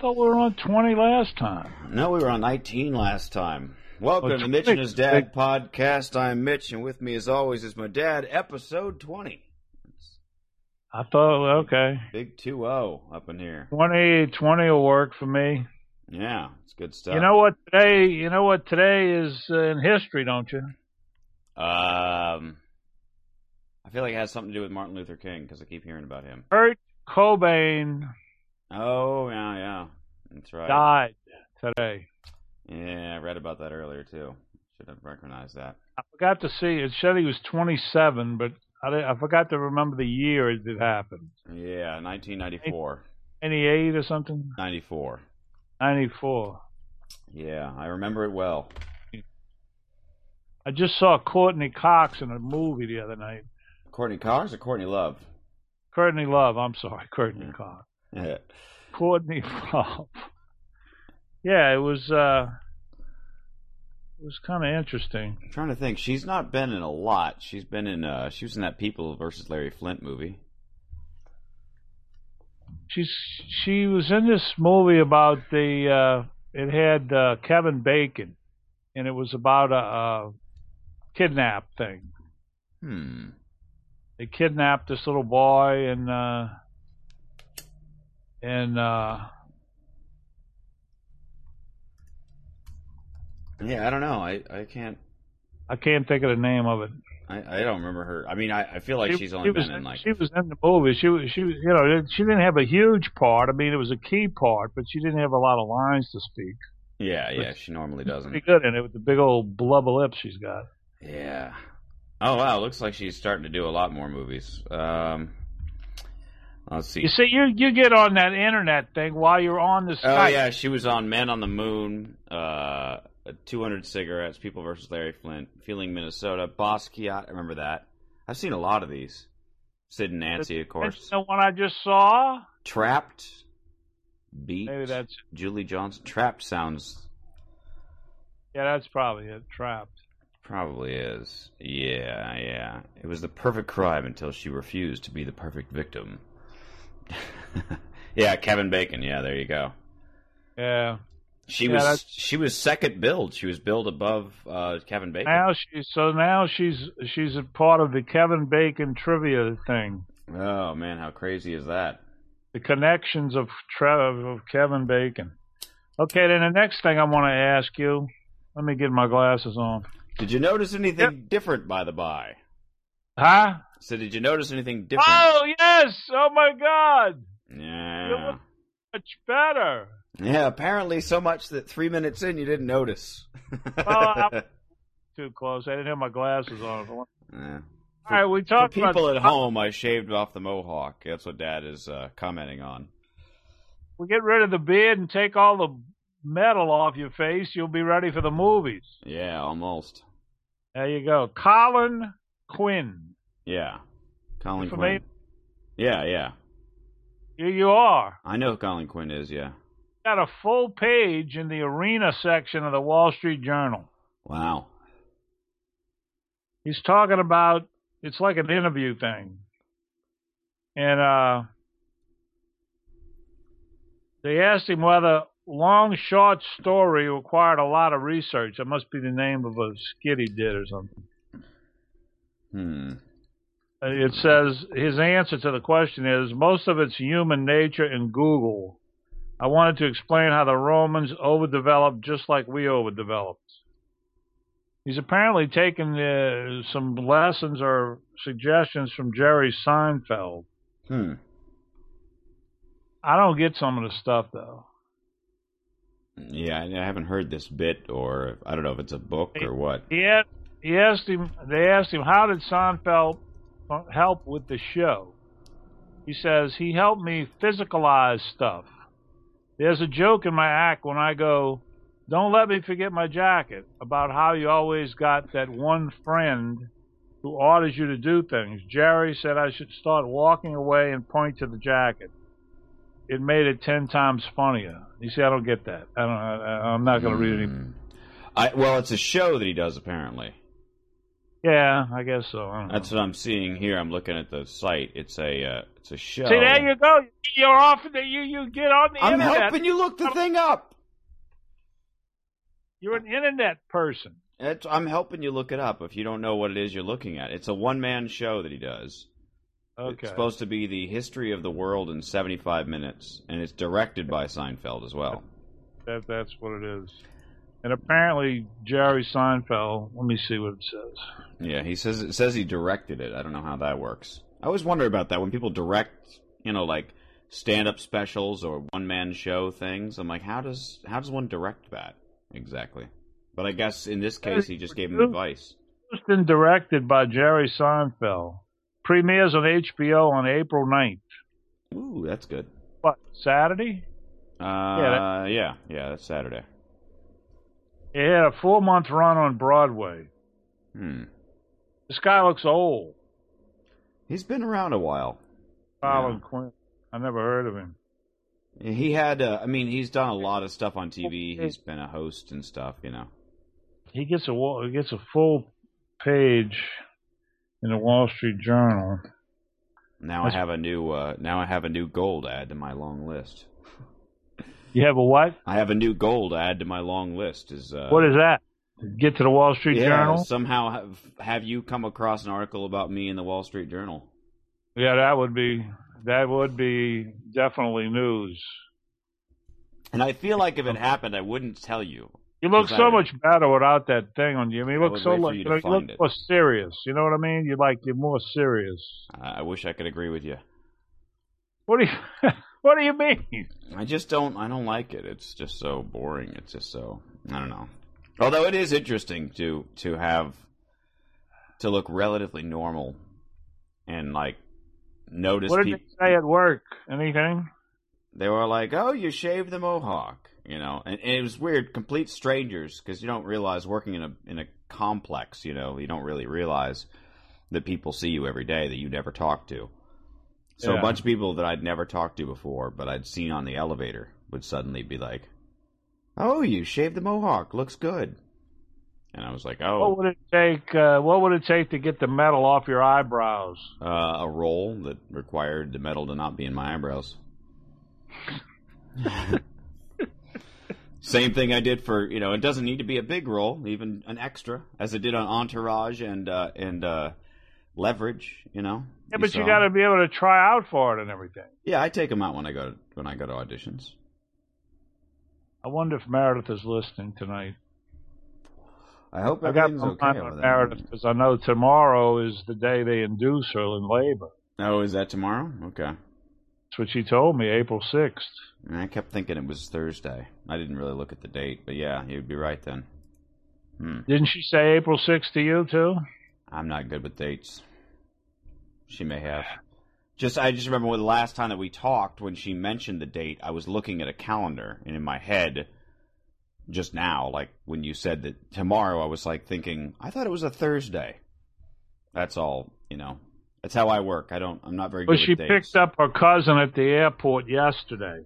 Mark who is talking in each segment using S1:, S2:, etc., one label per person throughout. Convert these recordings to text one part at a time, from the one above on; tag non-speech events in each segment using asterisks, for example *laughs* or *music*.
S1: thought we were on 20 last time.
S2: No, we were on 19 last time. Welcome
S1: Oh,
S2: to Mitch and his
S1: 20.
S2: dad podcast. I'm Mitch, and with me, as always, is my dad. Episode 20.
S1: I thought, okay.
S2: Big 2-0 up in here.
S1: 20, 20 will work for me.
S2: Yeah, it's good stuff.
S1: You know what today, you know what today is uh, in history, don't you?
S2: Um, I feel like it has something to do with Martin Luther King because I keep hearing about him.
S1: Kurt Cobain
S2: Oh yeah, yeah, that's right.
S1: died today.
S2: Yeah, I read about that earlier too. Should have recognized that.
S1: I forgot to see, it said he was 27, but I, I forgot to remember the year it happened.
S2: Yeah, 1994.
S1: 98 or something?
S2: 94.
S1: 94.
S2: Yeah, I remember it well.
S1: I just saw Courtney Cox in a movie the other night.
S2: Courtney Cox or Courtney Love?
S1: Courtney Love, I'm sorry, Courtney
S2: Yeah.
S1: Cox.
S2: Yeah.
S1: Courtney *laughs* Love. Yeah, it was uh it was kind of interesting.
S2: I'm trying to think. She's not been in a lot. She's been in. uh She was in that People versus Larry Flynt movie.
S1: She's she was in this movie about the uh it had uh Kevin Bacon and it was about a, a kidnap thing.
S2: Hmm.
S1: They kidnapped this little boy and uh and uh
S2: Yeah, I don't know. I I can't.
S1: I can't think of the name of it.
S2: I, I don't remember her. I mean, I, I feel like
S1: She-
S2: she's
S1: she
S2: only
S1: was
S2: been in like.
S1: she was in the movie. She was she was you know she didn't have a huge part. I mean, it was a key part, but she didn't have a lot of lines to speak.
S2: Yeah, yeah. She normally doesn't.
S1: Pretty good in it with the big old blubber lips she's got.
S2: Yeah. Oh wow, looks like she's starting to do a lot more movies. Um. Let's see.
S1: You see, you you get on that internet thing while you're on the
S2: sky.
S1: Oh
S2: yeah, she was on Men on the Moon, uh, 200 Cigarettes, People versus Larry Flynt, Feeling Minnesota, Basquiat. I remember that. I've seen a lot of these. Sid and Nancy, of course.
S1: The one I just saw.
S2: Trapped, Beat,
S1: Maybe that's
S2: Julie Johnson. Trapped sounds
S1: yeah, that's probably it. Trapped.
S2: probably is. Yeah, yeah. It was the perfect crime until she refused to be the perfect victim. *laughs* yeah, Kevin Bacon. Yeah, there you go.
S1: Yeah.
S2: She
S1: Yeah,
S2: was
S1: that's-
S2: she was second billed. She was billed above uh, Kevin Bacon.
S1: Now she's so now she's she's a part of the Kevin Bacon trivia thing.
S2: Oh man, how crazy is that?
S1: The connections of Trev of Kevin Bacon. Okay, then the next thing I want to ask you. Let me get my glasses on.
S2: Did you notice anything different by the by?
S1: Huh?
S2: So did you notice anything different?
S1: Oh yes! Oh my God!
S2: Yeah.
S1: Much better.
S2: Yeah, apparently so much that three minutes in you didn't notice.
S1: I- *laughs* Too close. I didn't have my glasses on.
S2: Yeah.
S1: All right, we
S2: For
S1: talked
S2: people
S1: about
S2: at home, I shaved off the mohawk. That's what Dad is uh, commenting on.
S1: we get rid of the beard and take all the metal off your face. You'll be ready for the movies.
S2: Yeah, almost.
S1: There you go. Colin Quinn.
S2: Yeah. Colin Quinn. Yeah, yeah.
S1: Here you are.
S2: I know who Colin Quinn is, yeah.
S1: Got a full page in the arena section of the Wall Street Journal.
S2: Wow.
S1: He's talking about it's like an interview thing. And uh they asked him whether long short story required a lot of research. It must be the name of a skit he did or something.
S2: Hmm.
S1: It says his answer to the question is most of it's human nature and Google. I wanted to explain how the Romans overdeveloped just like we overdeveloped. He's apparently taken uh, some lessons or suggestions from Jerry Seinfeld.
S2: Hmm.
S1: I don't get some of the stuff though.
S2: Yeah, I I haven't heard this bit, or I don't know if it's a book or what.
S1: He, had, he asked him. They asked him how did Seinfeld help with the show. He says he helped me physicalize stuff. There's a joke in my act when I go, "Don't let me forget my jacket," about how you always got that one friend who orders you to do things. Jerry said I should start walking away and point to the jacket. It made it ten times funnier. You see, I don't get that. I don't. I, I'm not going to read any.
S2: Hmm. I well, it's a show that he does apparently.
S1: Yeah, I guess so. I
S2: That's
S1: know.
S2: what I'm seeing here. I'm looking at the site. It's a uh, it's a show.
S1: See, there you go. You're off. The, you you get on the internet I'm
S2: helping you look the thing up.
S1: You're an internet person.
S2: It's, I'm helping you look it up. If you don't know what it is you're looking at, it's a one man show that he does.
S1: Okay.
S2: It's supposed to be the history of the world in 75 minutes, and it's directed by Seinfeld as well.
S1: That that's what it is. And apparently Jerry Seinfeld. Let me see what it says.
S2: Yeah, he says it says he directed it. I don't know how that works. I always wonder about that when people direct, you know, like stand-up specials or one-man show things. I'm like, how does how does one direct that exactly? But I guess in this case, he just gave him advice.
S1: Produced and directed by Jerry Seinfeld. Premieres on HBO on April 9th.
S2: Ooh, that's good.
S1: What Saturday?
S2: Uh, yeah, yeah, that's Saturday.
S1: It had a four month run on Broadway.
S2: Hmm.
S1: This guy looks old.
S2: He's been around a while.
S1: Colin Quinn. I never heard of him.
S2: He had, uh, I mean, he's done a lot of stuff on TV. He's been a host and stuff, you know.
S1: He gets a he gets a full page in the Wall Street Journal.
S2: Now I have a new, uh, now I have a new gold add to my long list.
S1: You have a what?
S2: I have a new goal to add to my long list. Is uh,
S1: what is that? Get to the Wall Street
S2: yeah,
S1: Journal?
S2: Somehow have have you come across an article about me in the Wall Street Journal?
S1: Yeah, that would be that would be definitely news.
S2: And I feel like if it happened, I wouldn't tell you.
S1: You look so much better without that thing on you. I mean, you look so like
S2: you
S1: know, you look
S2: it.
S1: more serious. You know what I mean? You like you're more serious.
S2: I I wish I could agree with you.
S1: What do you *laughs* What do you mean?
S2: I just don't. I don't like it. It's just so boring. It's just so. I don't know. Although it is interesting to to have to look relatively normal and like notice
S1: What did
S2: people.
S1: they say at work? Anything?
S2: They were like, "Oh, you shaved the mohawk," you know, and, and it was weird. Complete strangers because you don't realize working in a in a complex, you know, you don't really realize that people see you every day that you never talk to. So
S1: Yeah.
S2: a bunch of people that I'd never talked to before, but I'd seen on the elevator, would suddenly be like, "Oh, you shaved the mohawk. Looks good." And I was like, "Oh."
S1: What
S2: "Oh,
S1: would it take? Uh, what would it take to get the metal off your eyebrows?
S2: uh, a roll that required the metal to not be in my eyebrows." Same thing I did for you know. It doesn't need to be a big roll, even an extra, as I did on Entourage and uh, and uh, Leverage. You know.
S1: Yeah, but you
S2: saw.
S1: got to be able to try out for it and everything.
S2: Yeah, I take them out when I go when I go to auditions.
S1: I wonder if Meredith is listening tonight.
S2: I hope
S1: I got some
S2: okay
S1: time
S2: with
S1: on. Meredith because I know tomorrow is the day they induce her in labor.
S2: Oh, is that tomorrow? Okay.
S1: That's what she told me, April 6th.
S2: And I kept thinking it was Thursday. I didn't really look at the date, but yeah, you'd be right then. Hmm.
S1: Didn't she say April 6th to you, too?
S2: I'm not good with dates. She may have. Just I just remember when the last time that we talked, when she mentioned the date, I was looking at a calendar, and in my head, just now, like when you said that tomorrow, I was like thinking, I thought it was a Thursday. That's all, you know. That's how I work. I don't. I'm not very
S1: Well,
S2: good
S1: she picked up her cousin at the airport yesterday.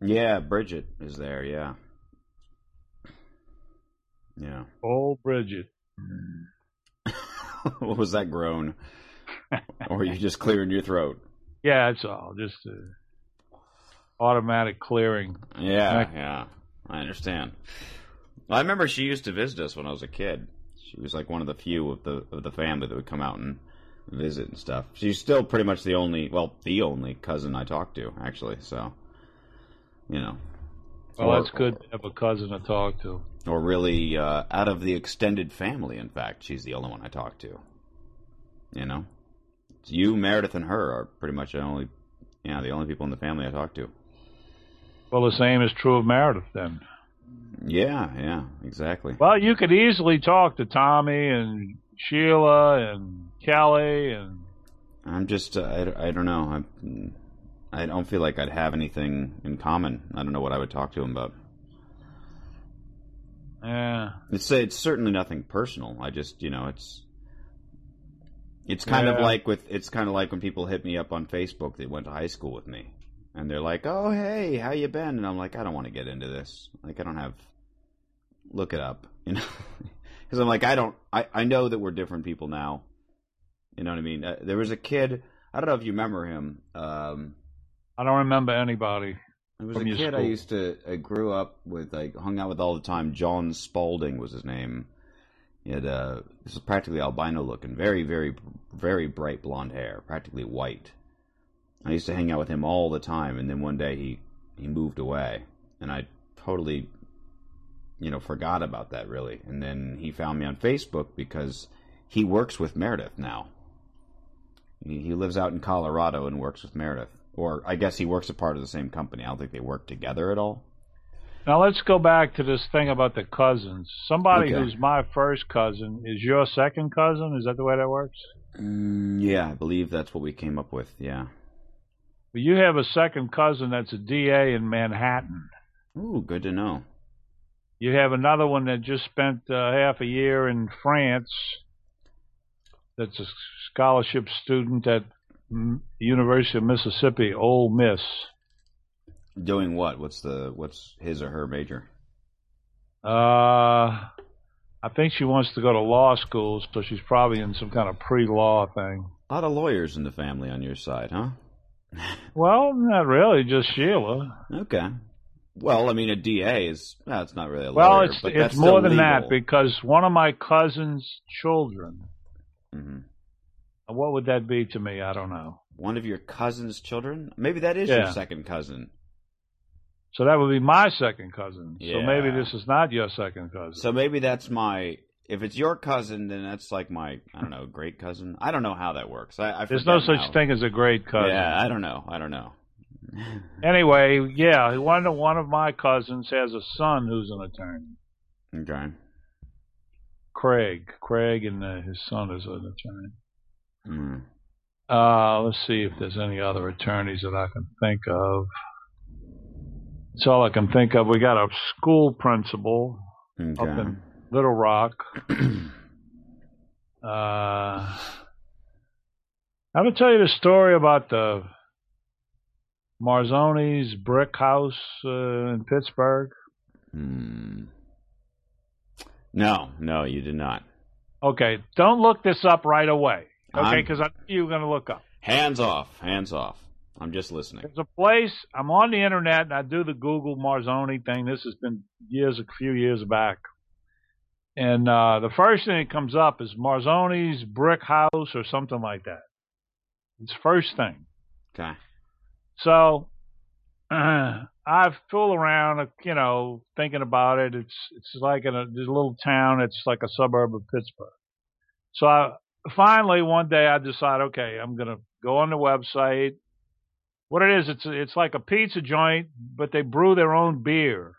S2: Yeah, Bridget is there. Yeah. Yeah.
S1: Oh, Bridget. *laughs*
S2: what was that groan? *laughs* or you're you just clearing your throat?
S1: Yeah, that's all. Just uh, automatic clearing.
S2: Yeah,
S1: Right.
S2: yeah. I understand. Well, I remember she used to visit us when I was a kid. She was like one of the few of the of the family that would come out and visit and stuff. She's still pretty much the only, well, the only cousin I talk to, actually. So, you know.
S1: Well,
S2: Or-
S1: that's good to have a cousin to talk to.
S2: Or really, uh, out of the extended family, in fact, she's the only one I talk to. You know, it's you, Meredith, and her are pretty much the only, yeah, the only people in the family I talk to.
S1: Well, the same is true of Meredith then.
S2: Yeah, yeah, exactly.
S1: Well, you could easily talk to Tommy and Sheila and Kelly and
S2: I'm just, uh, I, I don't know. I'm, I don't feel like I'd have anything in common. I don't know what I would talk to him about.
S1: yeah.
S2: It's it's certainly nothing personal. I just, you know, it's it's kind of like with it's kind of like when people hit me up on Facebook that went to high school with me, and they're like, "Oh, hey, how you been?" And I'm like, "I don't want to get into this. Like, I don't have. Look it up. *laughs* You know, because I'm like I don't I I know that we're different people now. You know what I mean? Uh, there was a kid. I don't know if you remember him. Um,
S1: I don't remember anybody.
S2: there was a kid I used to I grew up with. like hung out with all the time. John Spalding was his name. Had uh, this is practically albino looking, very very very bright blonde hair, practically white. I used to hang out with him all the time, and then one day he he moved away, and I totally, you know, forgot about that really. And then he found me on Facebook because he works with Meredith now. He, he lives out in Colorado and works with Meredith, or I guess he works a part of the same company. I don't think they work together at all.
S1: Now let's go back to this thing about the cousins. Somebody
S2: Okay.
S1: who's my first cousin is your second cousin. Is that the way that works?
S2: Mm, yeah, I believe that's what we came up with. Yeah.
S1: But you have a second cousin that's a DA in Manhattan.
S2: Ooh, good to know.
S1: You have another one that just spent uh, half a year in France. That's a scholarship student at mm, University of Mississippi, Ole Miss.
S2: Doing what? What's the what's his or her major?
S1: Uh, I think she wants to go to law school, so she's probably in some kind of pre-law thing.
S2: A lot of lawyers in the family on your side, huh? *laughs*
S1: Well, not really, just Sheila.
S2: Okay. Well, I mean, a DA is well, it's not really a
S1: Well, it's it's more than that because one of my cousin's children.
S2: Mhm.
S1: What would that be to me? I don't know.
S2: One of your cousin's children? Maybe that is your second cousin.
S1: So that would be my second cousin. So maybe this is not your second cousin.
S2: So maybe that's my. If it's your cousin, then that's like my I don't know great cousin. I don't know how that works. I, I
S1: There's no such
S2: now.
S1: thing as a great cousin.
S2: Yeah, I don't know. I don't know. *laughs*
S1: Anyway, yeah, one of one of my cousins has a son who's an attorney,
S2: Okay.
S1: Craig. Craig, and uh, his son is an attorney.
S2: Mm.
S1: Uh, let's see if there's any other attorneys that I can think of. That's all I can think of. We got a school principal up in Little Rock. *clears throat* Uh, I ever tell you the story about the Marzoni's brick house uh, in Pittsburgh?
S2: Hmm. No, no, you did not.
S1: Okay, don't look this up right away. Okay,
S2: I'm-
S1: because I knew you were going to look up.
S2: Hands off. Hands off. I'm just listening.
S1: There's a place. I'm on the internet and I do the Google Marzoni thing. This has been years, a few years back. And uh, the first thing that comes up is Marzoni's brick house or something like that. It's first thing.
S2: Okay.
S1: So uh, *clears throat* I fool around, you know, thinking about it. It's it's like in a, little town. It's like a suburb of Pittsburgh. So I, finally one day I decide, okay, I'm gonna go on the website. What it is, it's it's like a pizza joint, but they brew their own beer.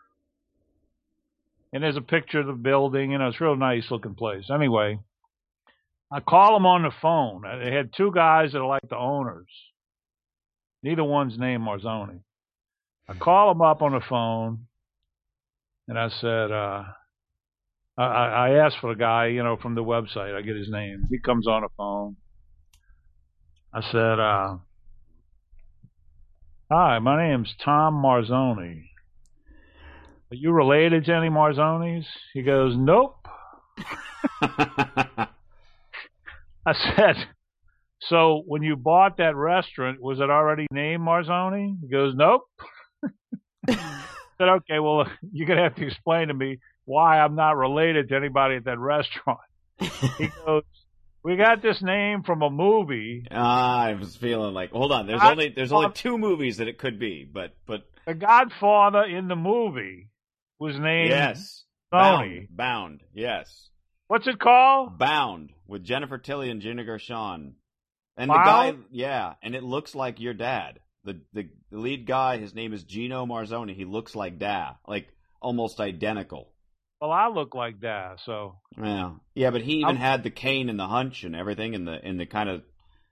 S1: And there's a picture of the building, you know, it's a real nice looking place. Anyway, I call them on the phone. They had two guys that are like the owners. Neither one's named Marzoni. I call them up on the phone, and I said, uh, I, I asked for the guy, you know, from the website. I get his name. He comes on the phone. I said, uh, "Hi, my name's Tom Marzoni. Are you related to any Marzonis?" He goes, "Nope." *laughs* I said, "So when you bought that restaurant, was it already named Marzoni?" He goes, "Nope." I said, "Okay, well, you're gonna have to explain to me why I'm not related to anybody at that restaurant." He goes, "We got this name from a movie.
S2: Ah, I was feeling like hold on. There's only there's only two movies that it could be, but but
S1: The Godfather in the movie was named
S2: yes,
S1: Tony.
S2: bound, bound, yes,
S1: What's it called?
S2: bound with Jennifer Tilly and Gina Gershon, and
S1: Wow.
S2: the guy, yeah, and it looks like your dad. The, the the lead guy, his name is Gino Marzoni. He looks like dad, like almost identical.
S1: Well, I look like that, so
S2: Yeah, yeah, but he even
S1: I'm-
S2: had the cane and the hunch and everything, and the in the kind of,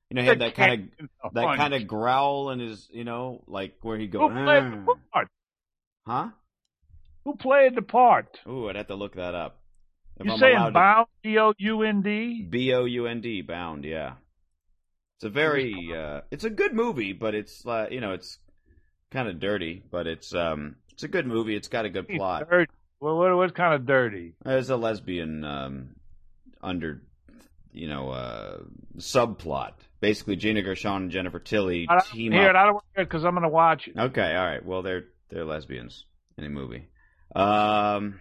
S2: you know, he had that kind of that kind of growl in his, you know, like where he
S1: Who played the part?
S2: huh?
S1: Who played the part?
S2: Ooh, I'd have to look that up. If
S1: You
S2: I'm
S1: saying bound? B O U N D?
S2: B O U N D, bound. Yeah, it's a very, uh, it's a good movie, but it's, uh, you know, it's kind of dirty, but it's, um, it's a good movie. It's got a good plot.
S1: Dirty. What what, what kind of dirty?
S2: There's a lesbian um, under, you know, uh, subplot. Basically, Gina Gershon and Jennifer Tilly
S1: I don't
S2: team
S1: hear it.
S2: up.
S1: I don't want to hear it because I'm going to watch it.
S2: Okay, all right. Well, they're they're lesbians in a movie. Um,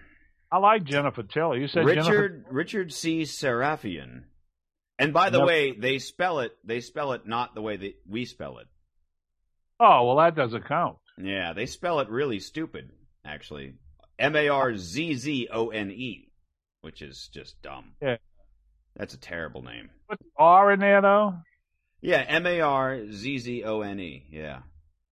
S1: I like Jennifer Tilly. You said Jennifer.
S2: Richard Richard C. Sarafian. And by the
S1: Nope.
S2: way, they spell it they spell it not the way that we spell it.
S1: Oh well, that doesn't count.
S2: Yeah, they spell it really stupid, actually. M A R Z Z O N E, which is just dumb.
S1: Yeah.
S2: That's a terrible name.
S1: Put the R in there though.
S2: Yeah, M A R Z Z O N E. Yeah.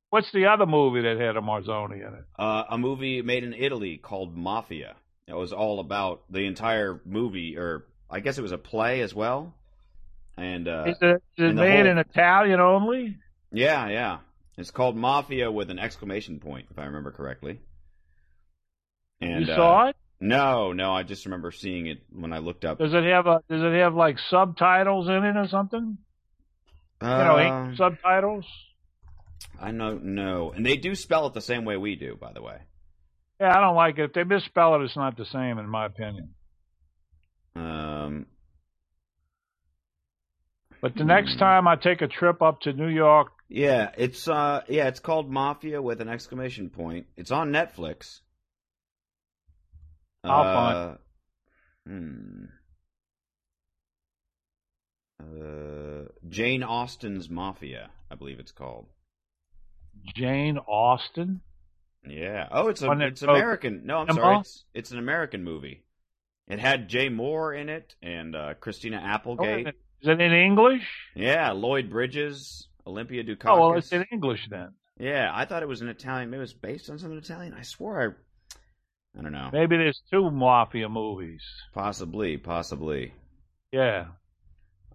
S1: What's the other movie that had a Marzoni in it?
S2: Uh, a movie made in Italy called Mafia. It was all about the entire movie, or I guess it was a play as well. And uh,
S1: is it, is it made
S2: whole-
S1: in Italian only?
S2: yeah, yeah, it's called Mafia with an exclamation point, if I remember correctly. And
S1: you
S2: uh,
S1: saw it?
S2: No, no, I just remember seeing it when I looked up.
S1: Does it have a? Does it have like subtitles in it or something? You know,
S2: Um,
S1: subtitles.
S2: I don't know, and they do spell it the same way we do, by the way.
S1: Yeah, I don't like it. If they misspell it, it's not the same, in my opinion.
S2: Um,
S1: But the next
S2: Hmm.
S1: time I take a trip up to New York,
S2: yeah, it's uh, yeah, it's called Mafia with an exclamation point. It's on Netflix. Uh, Hmm. Uh, Jane Austen's Mafia, I believe it's called.
S1: Jane Austen.
S2: Yeah. Oh, it's a
S1: One
S2: it's American. No, I'm
S1: Emma?
S2: sorry. It's it's an American movie. It had Jay Mohr in it and uh, Christina
S1: Oh,
S2: Applegate.
S1: is it in English?
S2: Yeah, Lloyd Bridges, Olympia Dukakis.
S1: Oh well, it's in English then.
S2: Yeah, I thought it was an Italian. It was based on something Italian. I swore I. Don't know.
S1: Maybe there's two mafia movies.
S2: Possibly, possibly.
S1: Yeah.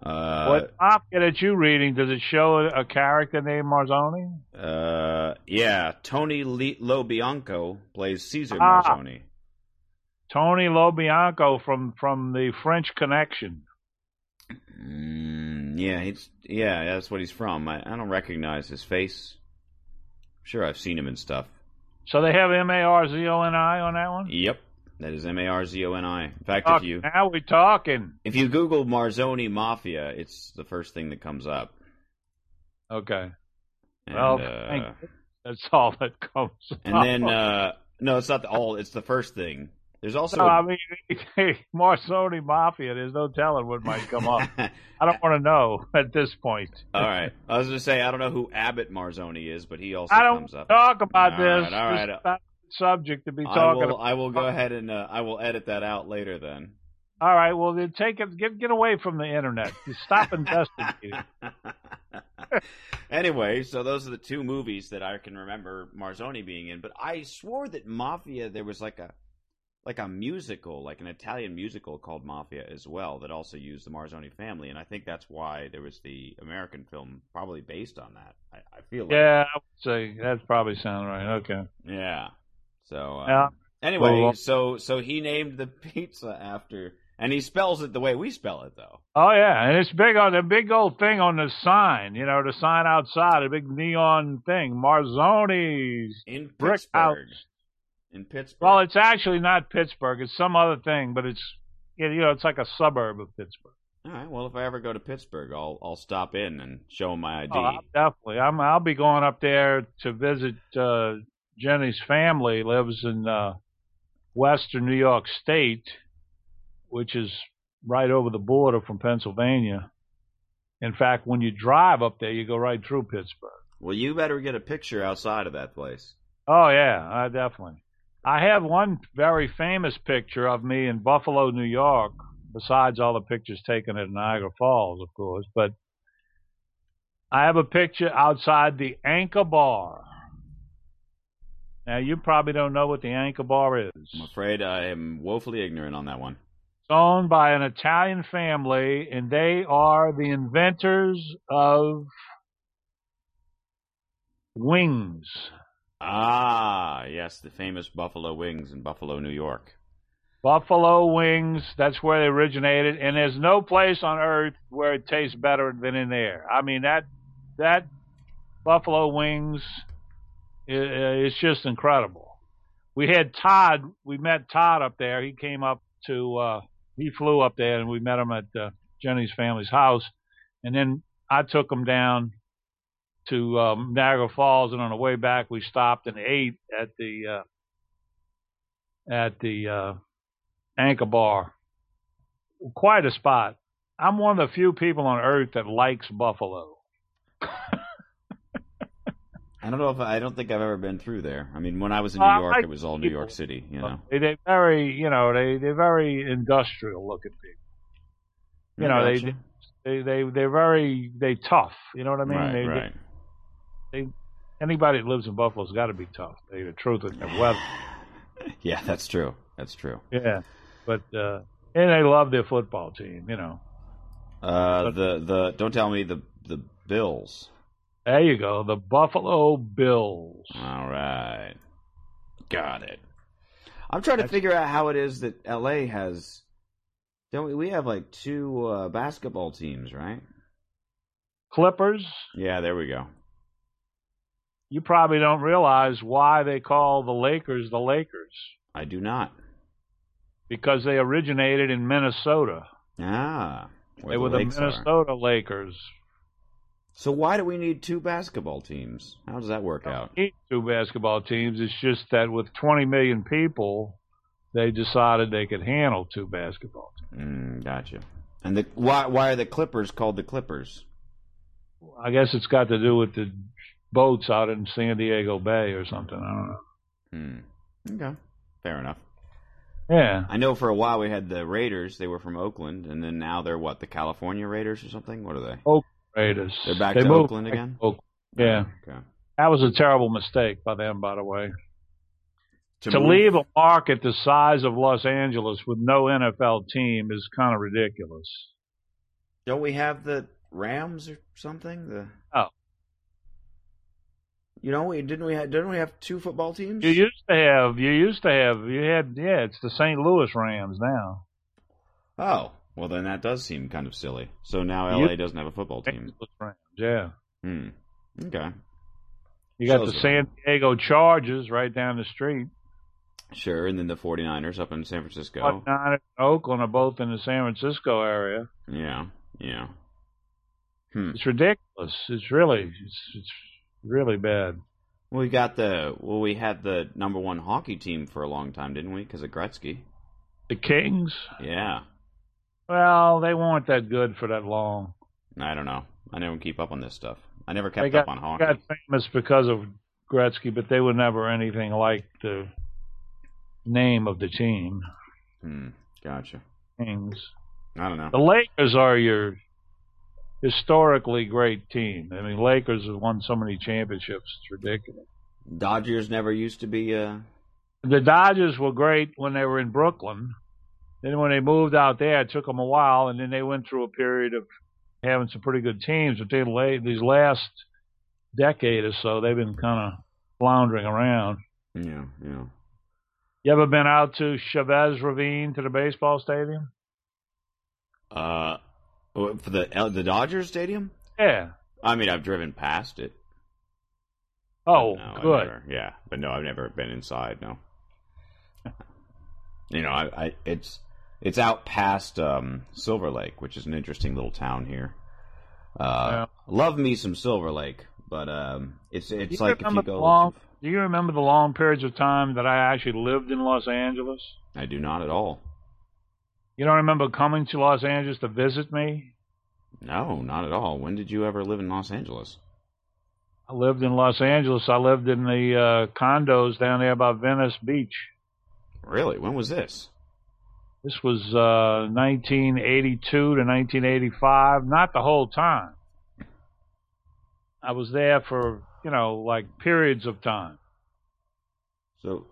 S2: Uh,
S1: what mafia that you reading? Does it show a, character named Marzoni?
S2: Uh, yeah, Tony Le- Lo Bianco plays Caesar
S1: Ah.
S2: Marzoni.
S1: Tony Lo Bianco from from the French Connection.
S2: Mm, yeah, he's yeah, that's what he's from. I, I don't recognize his face. sure, I've seen him in stuff.
S1: So they have M A R Z O N I on that one.
S2: Yep, that is M A R Z O N I. In fact,
S1: Oh,
S2: if you
S1: now we're talking.
S2: if you Google Marzoni Mafia, it's the first thing that comes up.
S1: Okay.
S2: And,
S1: Well,
S2: uh,
S1: That's all that comes.
S2: and
S1: up.
S2: then uh, no, it's not the all. It's the first thing. There's also
S1: no, I mean, *laughs* Marzoni Mafia. There's no telling what might come up. *laughs* I don't want to know at this point.
S2: All right. I was going to say, I don't know who Abbott Marzoni is, but he also
S1: I don't
S2: comes up.
S1: talk about
S2: All
S1: this.
S2: right, all right.
S1: This subject to be
S2: I
S1: talking
S2: will,
S1: about.
S2: I will go ahead and uh, I will edit that out later then.
S1: All right, well then take it. Get get away from the internet. You Stop investigating. *laughs*
S2: anyway, so those are the two movies that I can remember Marzoni being in. But I swore that Mafia there was like a like a musical, like an Italian musical called Mafia as well, that also used the Marzoni family, and I think that's why there was the American film probably based on that. I, I feel like
S1: Yeah, I would say that probably sounds right. Okay.
S2: yeah. So uh,
S1: Yeah.
S2: anyway,
S1: Well, well-
S2: so so he named the *laughs* pizza after, and he spells it the way we spell it though.
S1: Oh yeah, and it's big on the big old thing on the sign. You know, the sign outside, a big neon thing, Marzoni's
S2: In
S1: Brick
S2: Pittsburgh.
S1: House.
S2: In Pittsburgh.
S1: Well, it's actually not Pittsburgh. It's some other thing, but it's you know, it's like a suburb of Pittsburgh.
S2: All right. Well, if I ever go to Pittsburgh, I'll I'll stop in and show him my ID.
S1: Oh, definitely. I'm. I'll be going up there to visit uh, Jenny's family. Lives in uh, Western New York State, which is right over the border from Pennsylvania. In fact, when you drive up there, you go right through Pittsburgh.
S2: well, you better get a picture outside of that place.
S1: Oh yeah, I definitely. I have one very famous picture of me in Buffalo, New York, besides all the pictures taken at Niagara Falls, of course. But I have a picture outside the Anchor Bar. Now you probably don't know what the Anchor Bar is.
S2: I'm afraid I am woefully ignorant on that one.
S1: It's owned by an Italian family, and they are the inventors of wings.
S2: Ah, yes, the famous Buffalo Wings in Buffalo, New York.
S1: Buffalo wings, that's where they originated, and there's no place on earth where it tastes better than in there. I mean that that buffalo wings, i- i- it's just incredible. we had Todd. We met Todd up there. He came up to. uh He flew up there, and we met him at uh, Jenny's family's house. And then I took him down to um, Niagara Falls, and on the way back, we stopped and ate at the uh, at the uh, Anchor Bar. Quite a spot. I'm one of the few people on earth that likes Buffalo.
S2: I don't know if I don't think I've ever been through there. I mean, when I was in
S1: Uh,
S2: New
S1: I
S2: York,
S1: like
S2: it was all New. York City. You know,
S1: They, they very, you know, they they're very industrial looking people. You know, they, they they they're very they tough. You know what I mean?
S2: right,
S1: they,
S2: right.
S1: They, anybody that lives in Buffalo's got to be tough. You the truth with the weather. *laughs*
S2: Yeah, that's true. That's true.
S1: Yeah, but uh, and they love their football team. You know,
S2: Uh,
S1: But-
S2: the the don't tell me the the Bills.
S1: there you go, the Buffalo Bills.
S2: All right, got it. I'm trying to figure out how it is that L.A. has. Don't we? We have like two uh, basketball teams, right?
S1: Clippers.
S2: Yeah, there we go.
S1: You probably don't realize why they call the Lakers the Lakers
S2: I do not.
S1: because they originated in Minnesota.
S2: Ah,
S1: they were the
S2: lakes are.
S1: Minnesota Lakers.
S2: So why do we need two basketball teams? How does that work out?
S1: Need two basketball teams. It's just that with 20 million people, they decided they could handle two basketball teams.
S2: Mm, gotcha. And the why why are the Clippers called the Clippers?
S1: I guess it's got to do with the boats out in San Diego Bay or something. I don't know.
S2: Hmm. Okay. Fair enough.
S1: Yeah.
S2: I know for a while we had the Raiders. They were from Oakland, and then now they're what? The California Raiders or something? What are they?
S1: Oakland Raiders.
S2: They're back
S1: They
S2: to Oakland
S1: back
S2: again?
S1: to Oakland. Yeah.
S2: Okay.
S1: That was a terrible mistake by them, by the way. To,
S2: move-
S1: leave a market the size of Los Angeles with no NFL team is kind of ridiculous.
S2: Don't we have the Rams or something? The
S1: Oh.
S2: You know, we didn't we have didn't we have two football teams?
S1: You used to have, you used to have, you had, yeah, it's the St. Louis Rams now.
S2: Oh, well then that does seem kind of silly. So now
S1: You-
S2: LA doesn't have a football team.
S1: Rams, yeah.
S2: Hmm. Okay.
S1: You got
S2: Shows
S1: the. San Diego Chargers right down the street.
S2: Sure, and then the 49ers up in San Francisco.
S1: 49ers and Oakland are both in the San Francisco area.
S2: Yeah, yeah. Hmm.
S1: It's ridiculous. It's really, it's, it's really bad.
S2: We got the well. We had the number one hockey team for a long time, didn't we? Because of Gretzky.
S1: The Kings,
S2: Yeah.
S1: well, they weren't that good for that long.
S2: I don't know. I don't keep up on this stuff. I never kept
S1: got,
S2: up on
S1: they
S2: hockey.
S1: got famous because of Gretzky, but they were never anything like the name of the team,
S2: Hmm. Gotcha.
S1: Kings.
S2: I don't know.
S1: The Lakers are your historically great team. I mean, Lakers have won so many championships; it's ridiculous.
S2: Dodgers never used to be. Uh,
S1: The Dodgers were great when they were in Brooklyn. Then when they moved out there, it took them a while, and then they went through a period of having some pretty good teams. But they these last decade or so, they've been kind of floundering around.
S2: yeah, yeah.
S1: You ever been out to Chavez Ravine to the baseball stadium?
S2: Uh, for the the Dodgers stadium.
S1: Yeah.
S2: I mean, I've driven past it.
S1: Oh,
S2: No,
S1: good.
S2: never- yeah, but no, I've never been inside. No. you know, I, I it's it's out past um, Silver Lake, which is an interesting little town here. Uh, Love me some Silver Lake, but um, it's it's like if you go.
S1: long- Do you remember the long periods of time that I actually lived in Los Angeles?
S2: I do not at all.
S1: You don't remember coming to Los Angeles to visit me?
S2: No, not at all. When did you ever live in Los Angeles?
S1: I lived in Los Angeles. I lived in the uh, condos down there by Venice Beach.
S2: Really? When was this?
S1: This was uh, 1982 to 1985. Not the whole time. I was there for, you know, like periods of time.
S2: So,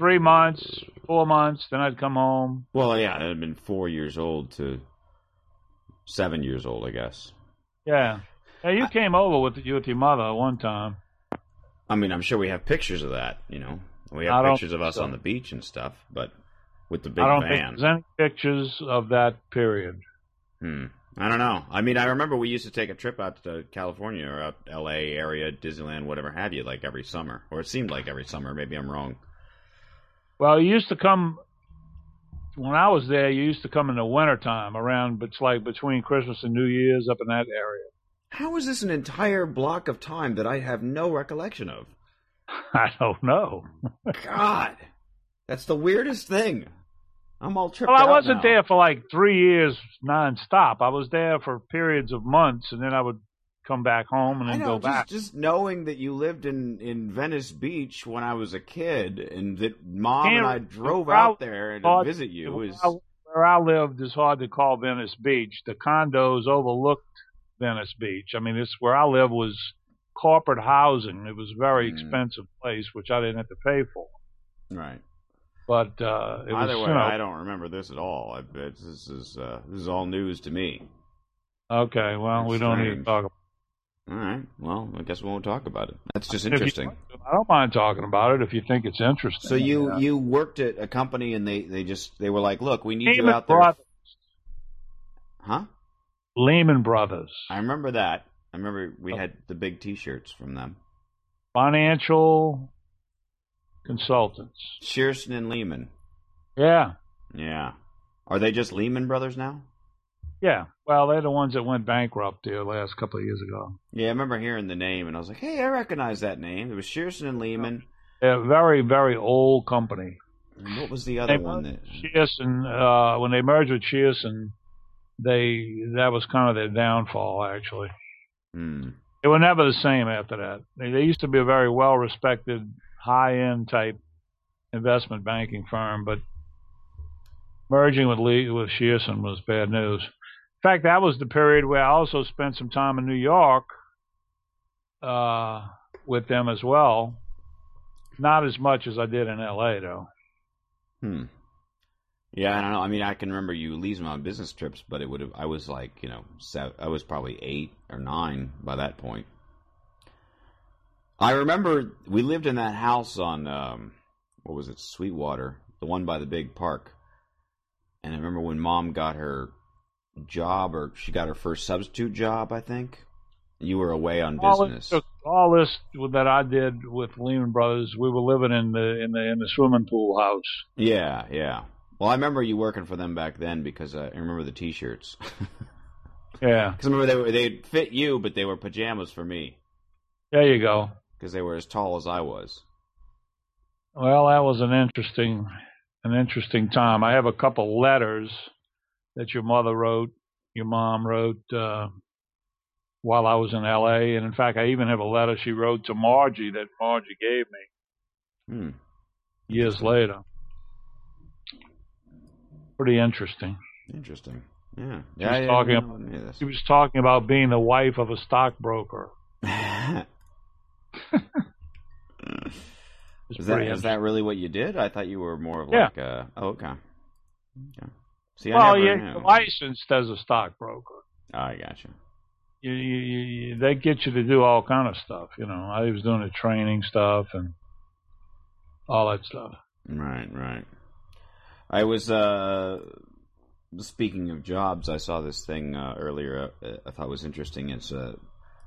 S1: Three months, four months, then I'd come home.
S2: well, yeah, I'd been four years old to seven years old, I guess.
S1: Yeah. Yeah, you came over with you with your mother one time.
S2: I mean, I'm sure we have pictures of that. You know, we have pictures of us
S1: so.
S2: on the beach and stuff, but with the big
S1: I don't
S2: van.
S1: think there's any pictures of that period.
S2: Hmm. I don't know. I mean, I remember we used to take a trip out to California or out L.A. area, Disneyland, whatever have you, like every summer, or it seemed like every summer. Maybe I'm wrong.
S1: Well, you used to come when I was there. You used to come in the wintertime around, it's like between Christmas and New Year's up in that area.
S2: How is this an entire block of time that I have no recollection of? *laughs*
S1: I don't know.
S2: God, that's the weirdest thing. I'm all tripped
S1: well, I wasn't
S2: now.
S1: there for like three years nonstop. I was there for periods of months, and then I would come back home and then
S2: know,
S1: go
S2: just,
S1: back.
S2: just knowing that you lived in, in Venice Beach when I was a kid, and that mom
S1: Can't-
S2: and I drove
S1: where I-
S2: out there to
S1: hard-
S2: visit you
S1: where
S2: is
S1: I, where I lived is hard to call Venice Beach. The condos overlooked Venice Beach. I mean, this where I lived was corporate housing. It was a very
S2: Mm.
S1: expensive place, which I didn't have to pay for.
S2: right.
S1: But uh, it
S2: Either
S1: was,
S2: way,
S1: you know,
S2: I don't remember this at all. I bet this is uh, this is all news to me.
S1: okay. Well, we don't need to talk about.
S2: All right. Well, I guess we won't talk about it. That's just
S1: you
S2: interesting.
S1: I don't mind talking about it if you think it's interesting.
S2: So you
S1: Yeah.
S2: you worked at a company and they they just they were like, look, we need you out there,
S1: Brothers.
S2: huh?
S1: Lehman Brothers,
S2: I remember that. I remember we oh. had the big T-shirts from them.
S1: financial consultants.
S2: Shearson and Lehman.
S1: Yeah,
S2: Yeah. Are they just Lehman Brothers now?
S1: Yeah. Well, they're the ones that went bankrupt here last couple of years ago.
S2: Yeah, I remember hearing the name and I was like, hey, I recognize that name. It was Shearson and Lehman.
S1: They're a very, very old company.
S2: And what was the other
S1: They
S2: one that?
S1: Shearson, uh, when they merged with Shearson, they that was kind of their downfall. Actually,
S2: Hmm.
S1: they were never the same after that. They, they used to be a very well-respected, high-end type investment banking firm, but merging with Lee with Shearson was bad news. In fact, that was the period where I also spent some time in New York uh, with them as well. Not as much as I did in L.A. though.
S2: Hmm. Yeah, I don't know. I mean, I can remember you leaving on business trips, but it would have. I was like, you know, seven, I was probably eight or nine by that point. I remember we lived in that house on um, what was it, Sweetwater, the one by the big park. And I remember when Mom got her job, or she got her first substitute job. I think you were away on
S1: all
S2: business.
S1: This, all this that I did with Lehman Brothers, we were living in the in the in the swimming pool house.
S2: Yeah, yeah. Well, I remember you working for them back then because uh, I remember the T-shirts. *laughs*
S1: Yeah,
S2: Because I remember they were they fit you, but they were pajamas for me
S1: there you go.
S2: because they were as tall as I was.
S1: Well, that was an interesting an interesting time. I have a couple letters that your mother wrote, your mom wrote uh, while I was in L.A. And in fact, I even have a letter she wrote to Margie that Margie gave me
S2: Hmm.
S1: years later. Pretty interesting.
S2: Interesting. Yeah.
S1: She
S2: yeah.
S1: was
S2: I
S1: talking
S2: didn't
S1: about-
S2: know any of this.
S1: She was talking about being the wife of a stockbroker. *laughs*
S2: Is that that really what you did? I thought you were more of
S1: Yeah.
S2: like a. Oh, okay. Okay. See,
S1: well, yeah, you're licensed as a stockbroker.
S2: Oh, I gotcha.
S1: You, you, you, you, they get you to do all kind of stuff. You know, I was doing the training stuff and all that stuff.
S2: Right, right. I was uh speaking of jobs, I saw this thing uh, earlier. Uh, I thought was interesting. It's a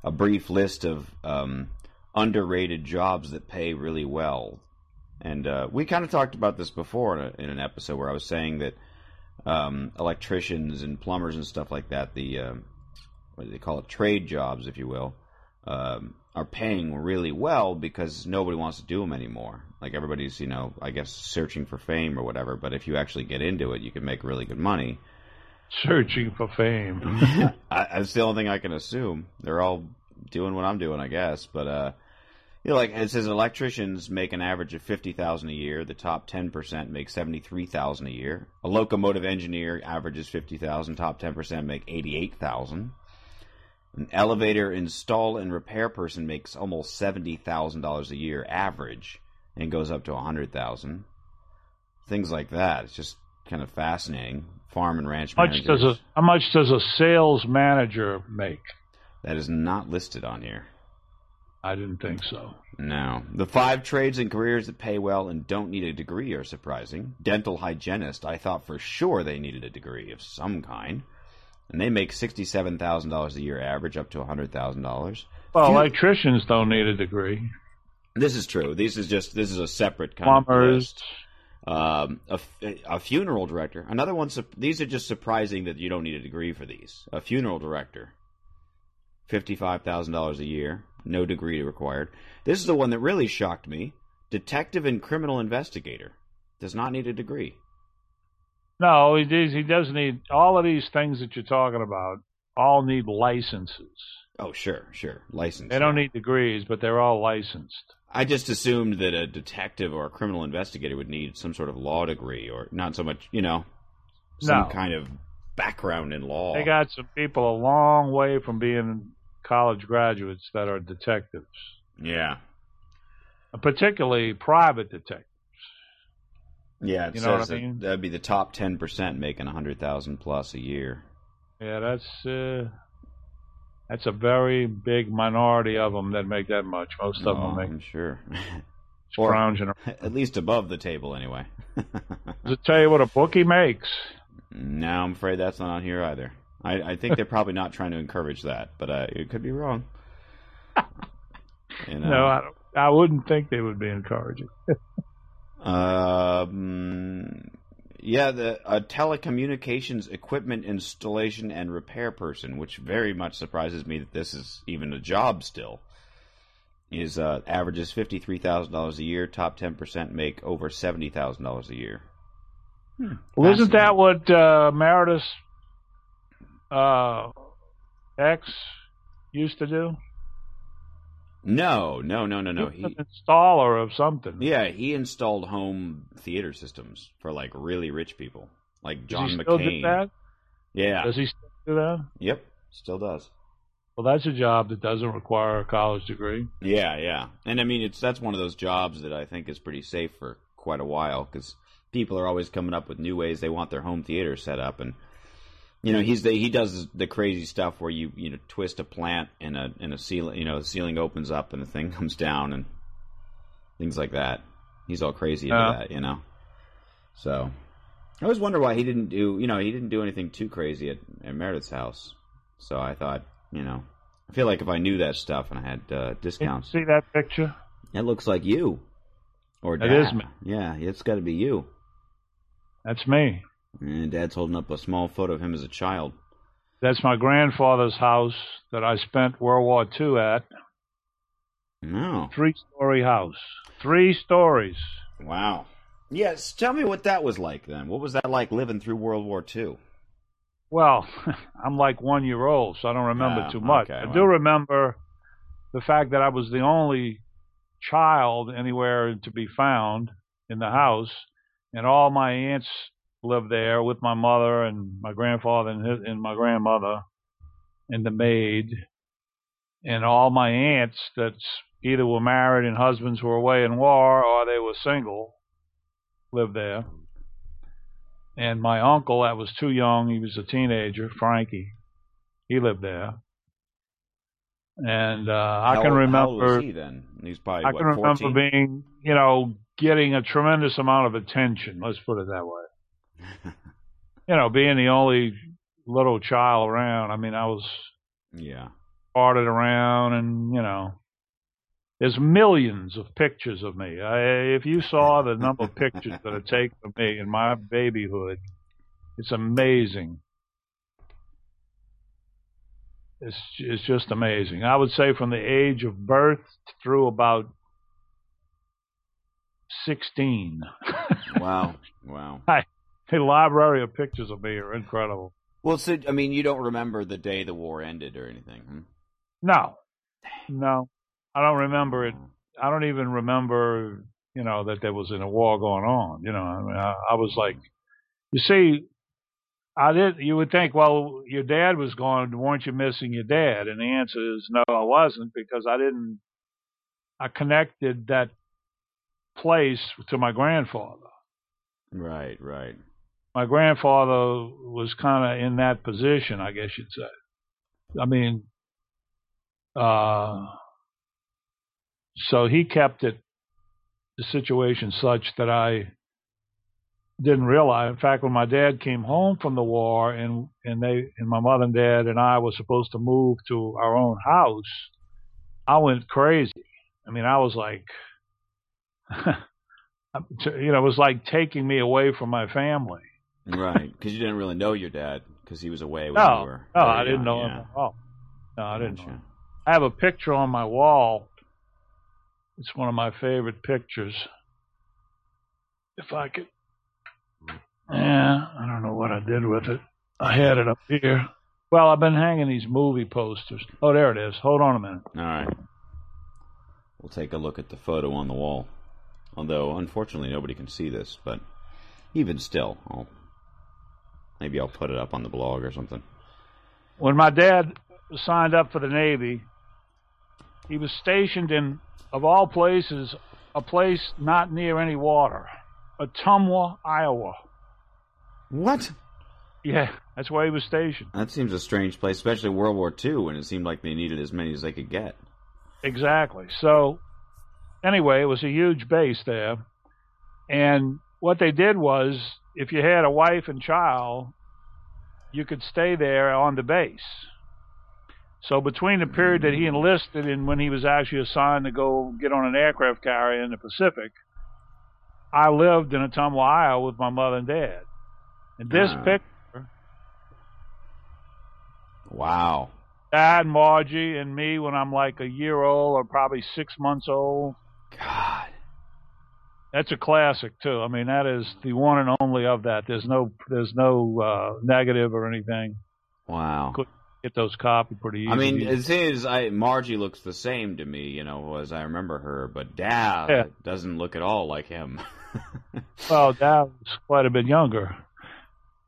S2: a brief list of um, underrated jobs that pay really well, and uh, we kind of talked about this before in, a, in an episode where I was saying that um, electricians and plumbers and stuff like that, the um what do they call it, trade jobs, if you will, um, are paying really well because nobody wants to do them anymore. Like everybody's, you know, I guess searching for fame or whatever. But if you actually get into it, you can make really good money.
S1: Searching for fame. *laughs*
S2: I, that's the only thing I can assume. They're all doing what I'm doing, I guess. But uh, you know, like it says, electricians make an average of fifty thousand a year. The top ten percent make seventy three thousand a year. A locomotive engineer averages fifty thousand. Top ten percent make eighty eight thousand. An elevator install and repair person makes almost seventy thousand dollars a year average, and goes up to a hundred thousand. Things like that. It's just kind of fascinating. Farm and ranch
S1: How much
S2: managers.
S1: does a how much does a sales manager make?
S2: That is not listed on here.
S1: I didn't think so.
S2: No. The five trades and careers that pay well and don't need a degree are surprising. Dental hygienist, I thought for sure they needed a degree of some kind. And they make $67,000 a year average, up to $100,000.
S1: Well,
S2: Few-
S1: electricians don't need a degree.
S2: This is true. This is just, this is a separate kind of
S1: Plumbers.
S2: list. Um, a, a funeral director. Another one. These are just surprising that you don't need a degree for these. A funeral director. Fifty-five thousand dollars a year, no degree required. This is the one that really shocked me. Detective and criminal investigator does not need a degree.
S1: No, he does. He does need all of these things that you're talking about. All need licenses.
S2: Oh, sure, sure, license.
S1: They don't need degrees, but they're all licensed.
S2: I just assumed that a detective or a criminal investigator would need some sort of law degree, or not so much, you know, some
S1: No.
S2: kind of background in law.
S1: They got some people a long way from being college graduates that are detectives,
S2: yeah,
S1: particularly private detectives.
S2: yeah. It
S1: You know what I mean?
S2: that'd be the top ten percent making a hundred thousand plus a year.
S1: Yeah, that's uh, that's a very big minority of them that make that much. Most of
S2: Oh,
S1: them make
S2: I'm sure. *laughs*
S1: around. *laughs*
S2: At least above the table, anyway. *laughs*
S1: Does it tell you what a bookie makes?
S2: no, I'm afraid that's not on here either. I, I think they're probably not trying to encourage that, but uh, it could be wrong. *laughs* Know?
S1: No, I, don't, I wouldn't think they would be encouraging. *laughs*
S2: Um, yeah, the a telecommunications equipment installation and repair person, which very much surprises me that this is even a job still. Is uh, averages fifty three thousand dollars a year. Top ten percent make over seventy thousand dollars a year.
S1: Well, isn't that what uh, Meredith uh, X used to do?
S2: No, no, no, no, no.
S1: He
S2: He
S1: an installer of something.
S2: yeah, he installed home theater systems for like really rich people, like
S1: Does
S2: John
S1: he still
S2: McCain.
S1: do that?
S2: Yeah.
S1: Does he still do that?
S2: Yep. Still does.
S1: Well, that's a job that doesn't require a college degree.
S2: Yeah, yeah, and I mean it's that's one of those jobs that I think is pretty safe for quite a while because people are always coming up with new ways they want their home theater set up, and you know he's the, he does the crazy stuff where you you know twist a plant and a in a ceiling, you know the ceiling opens up and the thing *laughs* comes down and things like that. He's all crazy about
S1: Yeah.
S2: that, you know. So I always wonder why he didn't do you know he didn't do anything too crazy at, at Meredith's house. So I thought you know I feel like if I knew that stuff and I had uh, discounts.
S1: see that picture?
S2: It looks like you. Or
S1: It is me.
S2: Yeah, it's got to be you.
S1: That's me.
S2: And dad's holding up a small photo of him as a child.
S1: That's my grandfather's house that I spent World War II at.
S2: No.
S1: Three story house. Three stories.
S2: Wow. Yes, tell me what that was like then. What was that like living through World War II?
S1: Well, *laughs* I'm like one year old, so I don't remember
S2: Ah,
S1: too much.
S2: okay,
S1: I
S2: well.
S1: do remember the fact that I was the only child anywhere to be found in the house, and all my aunts lived there with my mother and my grandfather and, his, and my grandmother and the maid, and all my aunts that either were married and husbands were away in war or they were single lived there and my uncle that was too young he was a teenager frankie he lived there and uh i can
S2: old-
S1: remember
S2: How old he then? He was probably
S1: i
S2: what,
S1: can remember
S2: 14?
S1: being you know getting a tremendous amount of attention let's put it that way you know being the only little child around i mean i was
S2: yeah.
S1: farted around and you know there's millions of pictures of me. I, if you saw the number of pictures that are taken of me in my babyhood, it's amazing. It's it's just amazing. I would say from the age of birth through about sixteen.
S2: Wow. *laughs* Wow.
S1: The library of pictures of me are incredible.
S2: Well, so I mean, you don't remember the day the war ended or anything? Hmm?
S1: No, no, I don't remember it I don't even remember, you know, that there was a war going on. You know, I mean, I, I was like, you see, I did. You would think, well, your dad was gone. Weren't you missing your dad? And the answer is no, I wasn't because I didn't. I connected that place to my grandfather.
S2: Right. Right.
S1: My grandfather was kind of in that position, I guess you'd say. I mean, uh, so he kept it, the situation such that I didn't realize. In fact, when my dad came home from the war and, and they, and my mother and dad and I were supposed to move to our own house, I went crazy. I mean, I was like, *laughs* you know, it was like taking me away from my family.
S2: Right, because you didn't really know your dad because he was away when
S1: no,
S2: you were.
S1: No, I didn't
S2: young,
S1: know
S2: yeah.
S1: him at all. No, I didn't know him. I have a picture on my wall. It's one of my favorite pictures. If I could. Yeah, I don't know what I did with it. I had it up here. Well, I've been hanging these movie posters. Oh, there it is. Hold on a minute.
S2: All right. We'll take a look at the photo on the wall. Although, unfortunately, nobody can see this, but even still, I'll maybe I'll put it up on the blog or something.
S1: When my dad signed up for the Navy, he was stationed in, of all places, a place not near any water, Ottumwa, Iowa.
S2: What?
S1: Yeah, that's where he was stationed.
S2: That seems a strange place, especially World War II, when it seemed like they needed as many as they could get.
S1: Exactly. So, anyway, it was a huge base there. And what they did was, if you had a wife and child, you could stay there on the base. So, between the period that he enlisted and when he was actually assigned to go get on an aircraft carrier in the Pacific, I lived in Ottumwa, Iowa with my mother and dad. And this
S2: Ah.
S1: picture,
S2: Wow.
S1: Dad, Margie, and me when I'm like a year old or probably six months old.
S2: God.
S1: That's a classic too. I mean, that is the one and only of that. There's no, there's no uh, negative or anything.
S2: Wow.
S1: Could get those copied pretty easy.
S2: I mean, as is, I Margie looks the same to me, you know, as I remember her, but Dad
S1: Yeah.
S2: doesn't look at all like him. *laughs*
S1: well, Dad was quite a bit younger,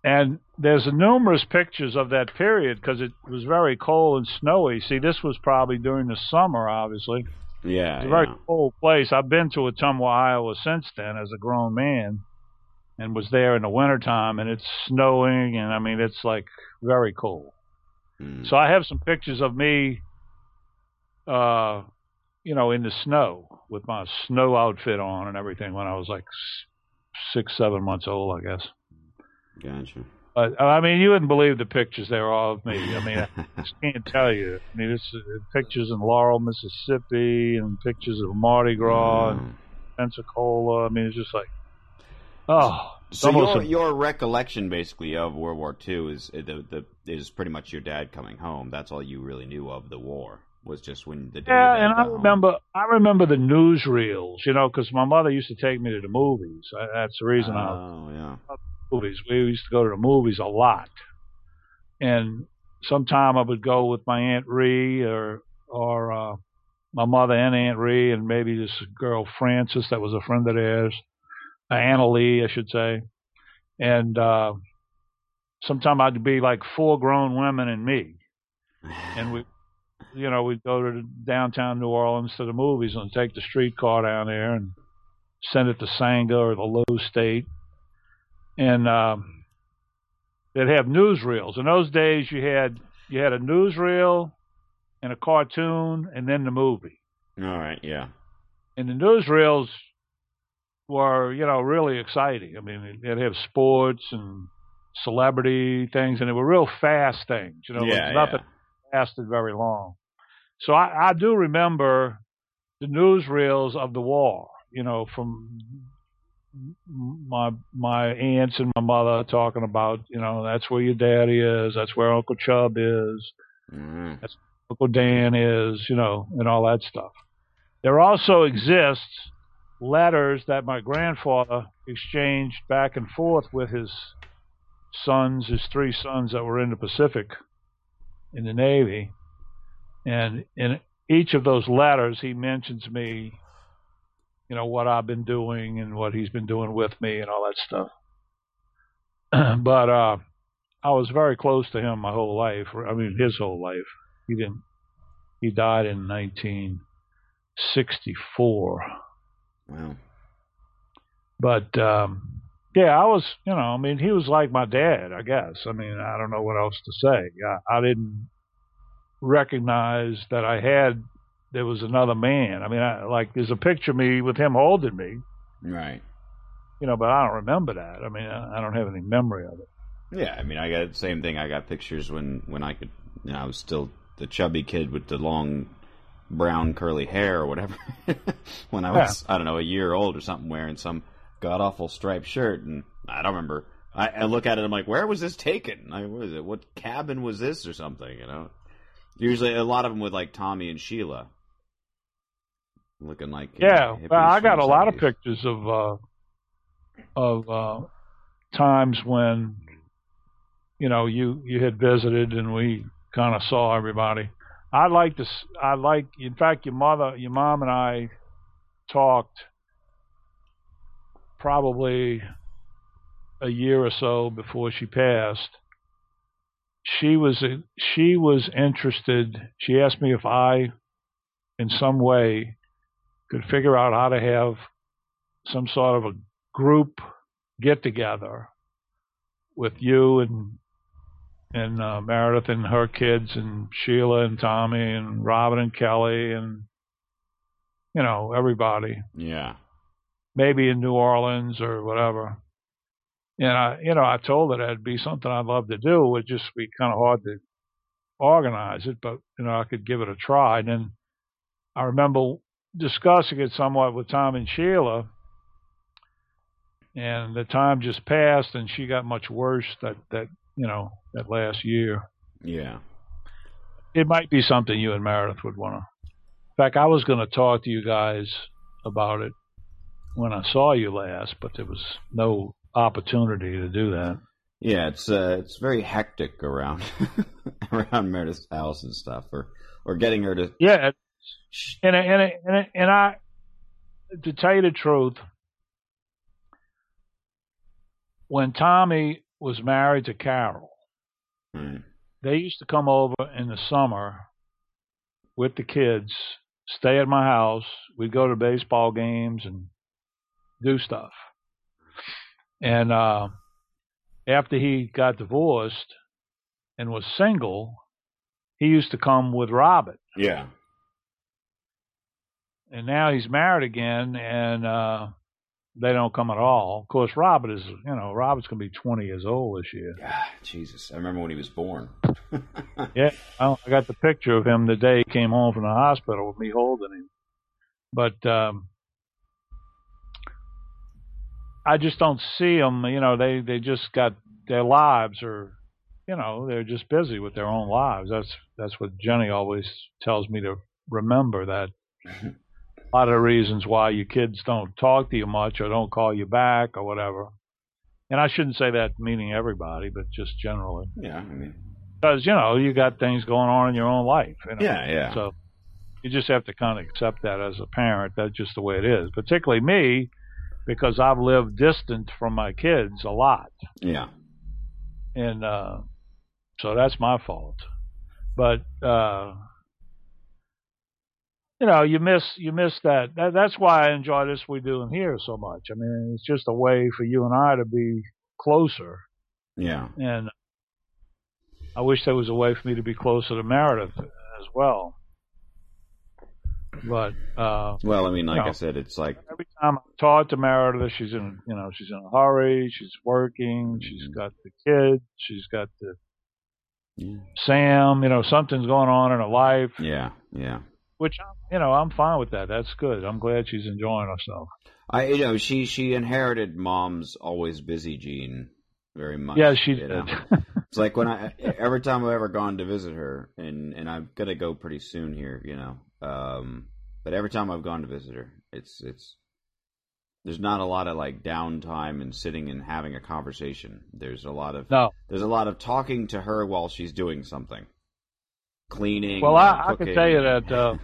S1: and there's numerous pictures of that period because it was very cold and snowy. See, this was probably during the summer, obviously.
S2: Yeah.
S1: It's a very
S2: yeah.
S1: cold place. I've been to Ottumwa, Iowa since then as a grown man and was there in the wintertime and it's snowing and I mean it's like very cold.
S2: Mm.
S1: So I have some pictures of me uh you know in the snow with my snow outfit on and everything when I was like 6 7 months old, I guess.
S2: Gotcha.
S1: But I mean, you wouldn't believe the pictures there are of me. I mean, I *laughs* just can't tell you. I mean, it's uh, pictures in Laurel, Mississippi, and pictures of Mardi Gras and
S2: Mm.
S1: Pensacola. I mean, it's just like, oh,
S2: So your
S1: a-
S2: your recollection basically of World War II is uh, the, the is pretty much your dad coming home. That's all you really knew of the war was just when the day
S1: yeah. And I
S2: home.
S1: remember, I remember the newsreels, you know, because my mother used to take me to the movies. I, that's the reason I
S2: Oh yeah.
S1: Movies. We used to go to the movies a lot, and sometime I would go with my aunt Ree or or uh, my mother and Aunt Ree, and maybe this girl Frances that was a friend of theirs, uh, Anna Lee, I should say, and uh, sometime I'd be like four grown women and me, and we. You know, we'd go to downtown New Orleans to the movies and take the streetcar down there and send it to Saenger or the Loew's State and um, they'd have newsreels. In those days, you had you had a newsreel and a cartoon, and then the movie.
S2: All right. Yeah.
S1: And the newsreels were, you know, really exciting. I mean, they'd have sports and celebrity things, and they were real fast things. You know,
S2: yeah.
S1: nothing
S2: yeah.
S1: lasted very long. So I, I do remember the newsreels of the war. You know, from my my aunts and my mother talking about, you know, that's where your daddy is, that's where Uncle Chub is,
S2: Mm.
S1: Uncle Dan is, you know, and all that stuff. There also exists letters that my grandfather exchanged back and forth with his sons, his three sons that were in the Pacific in the Navy. And in each of those letters, he mentions me, you know, what I've been doing and what he's been doing with me and all that stuff. *clears throat* but uh, I was very close to him my whole life. I mean, his whole life. He didn't. He died in 1964.
S2: Wow.
S1: But um, yeah, I was, you know, I mean, he was like my dad, I guess. I mean, I don't know what else to say. I, I didn't recognize that I had there was another man. I mean, I, like there's a picture of me with him holding me,
S2: Right.
S1: you know, but I don't remember that. I mean, I, I don't have any memory of it.
S2: Yeah, I mean, I got the same thing. I got pictures when when I could. You know, I was still the chubby kid with the long brown curly hair or whatever. *laughs* when I was, I don't know, a year old or something, wearing some god awful striped shirt, and I don't remember. I, I look at it, I'm like, where was this taken? Like, what is it? What cabin was this or something? You know. Usually, a lot of them with like Tommy and Sheila, looking like
S1: Yeah, I got a lot of pictures of uh, of uh, times when you know you you had visited and we kind of saw everybody. I like to. I like. In fact, your mother, your mom, and I talked probably a year or so before she passed. She was she was interested. She asked me if I, in some way, could figure out how to have some sort of a group get together with you and and uh, Meredith and her kids and Sheila and Tommy and Robin and Kelly and you know everybody
S2: Yeah.
S1: maybe in New Orleans or whatever. And I, you know, I told her that'd be something I'd love to do. It would just be kind of hard to organize it, but you know, I could give it a try. And then I remember discussing it somewhat with Tom and Sheila, and the time just passed, and she got much worse that that you know that last year.
S2: Yeah.
S1: It might be something you and Meredith would want to. In fact, I was going to talk to you guys about it when I saw you last, but there was no opportunity to do that.
S2: Yeah, it's uh, it's very hectic around *laughs* around Meredith's house and stuff, or or getting her to.
S1: Yeah, and and and and I, to tell you the truth, when Tommy was married to Carol,
S2: Hmm.
S1: they used to come over in the summer with the kids, stay at my house. We'd go to baseball games and do stuff. And uh, after he got divorced and was single, he used to come with Robin.
S2: Yeah.
S1: And now he's married again, and uh, they don't come at all. Of course, Robert is, you know, Robin's going to be 20 years old this year.
S2: Ah, Jesus, I remember when he was born. *laughs*
S1: Yeah, I I got the picture of him the day he came home from the hospital with me holding him. But um, I just don't see them. You know, they they just got their lives are, you know, they're just busy with their own lives. That's that's what Jenny always tells me to remember that. *laughs* A lot of the reasons why your kids don't talk to you much or don't call you back or whatever. And I shouldn't say that meaning everybody, but just generally
S2: yeah, I mean,
S1: because you know you got things going on in your own life. You know?
S2: yeah, yeah.
S1: So you just have to kind of accept that as a parent. That's just the way it is. Particularly me, because I've lived distant from my kids a lot,
S2: yeah.
S1: and uh, so that's my fault. But uh, you know, you miss you miss that. that. That's why I enjoy this we do in here so much. I mean, it's just a way for you and I to be closer
S2: Yeah.
S1: and I wish there was a way for me to be closer to Meredith as well. But uh,
S2: Well, I mean, like
S1: No.
S2: I said, it's like
S1: every time I talk to Meredith, she's in you know she's in a hurry. She's working. She's
S2: Mhm.
S1: got the kids. She's got the
S2: yeah,
S1: Sam. You know something's going on in her life,
S2: yeah, yeah.
S1: Which I'm, you know I'm fine with that. That's good. I'm glad she's enjoying herself.
S2: I, you know, she she inherited mom's always busy gene very much.
S1: Yeah, she did.
S2: know? *laughs* It's like when I every time I've ever gone to visit her, and and I'm gonna go pretty soon here, you know. Um, but every time I've gone to visit her, it's it's there's not a lot of like downtime and sitting and having a conversation. There's a lot of
S1: no,
S2: there's a lot of talking to her while she's doing something, cleaning.
S1: Well, I- I can tell you that, uh,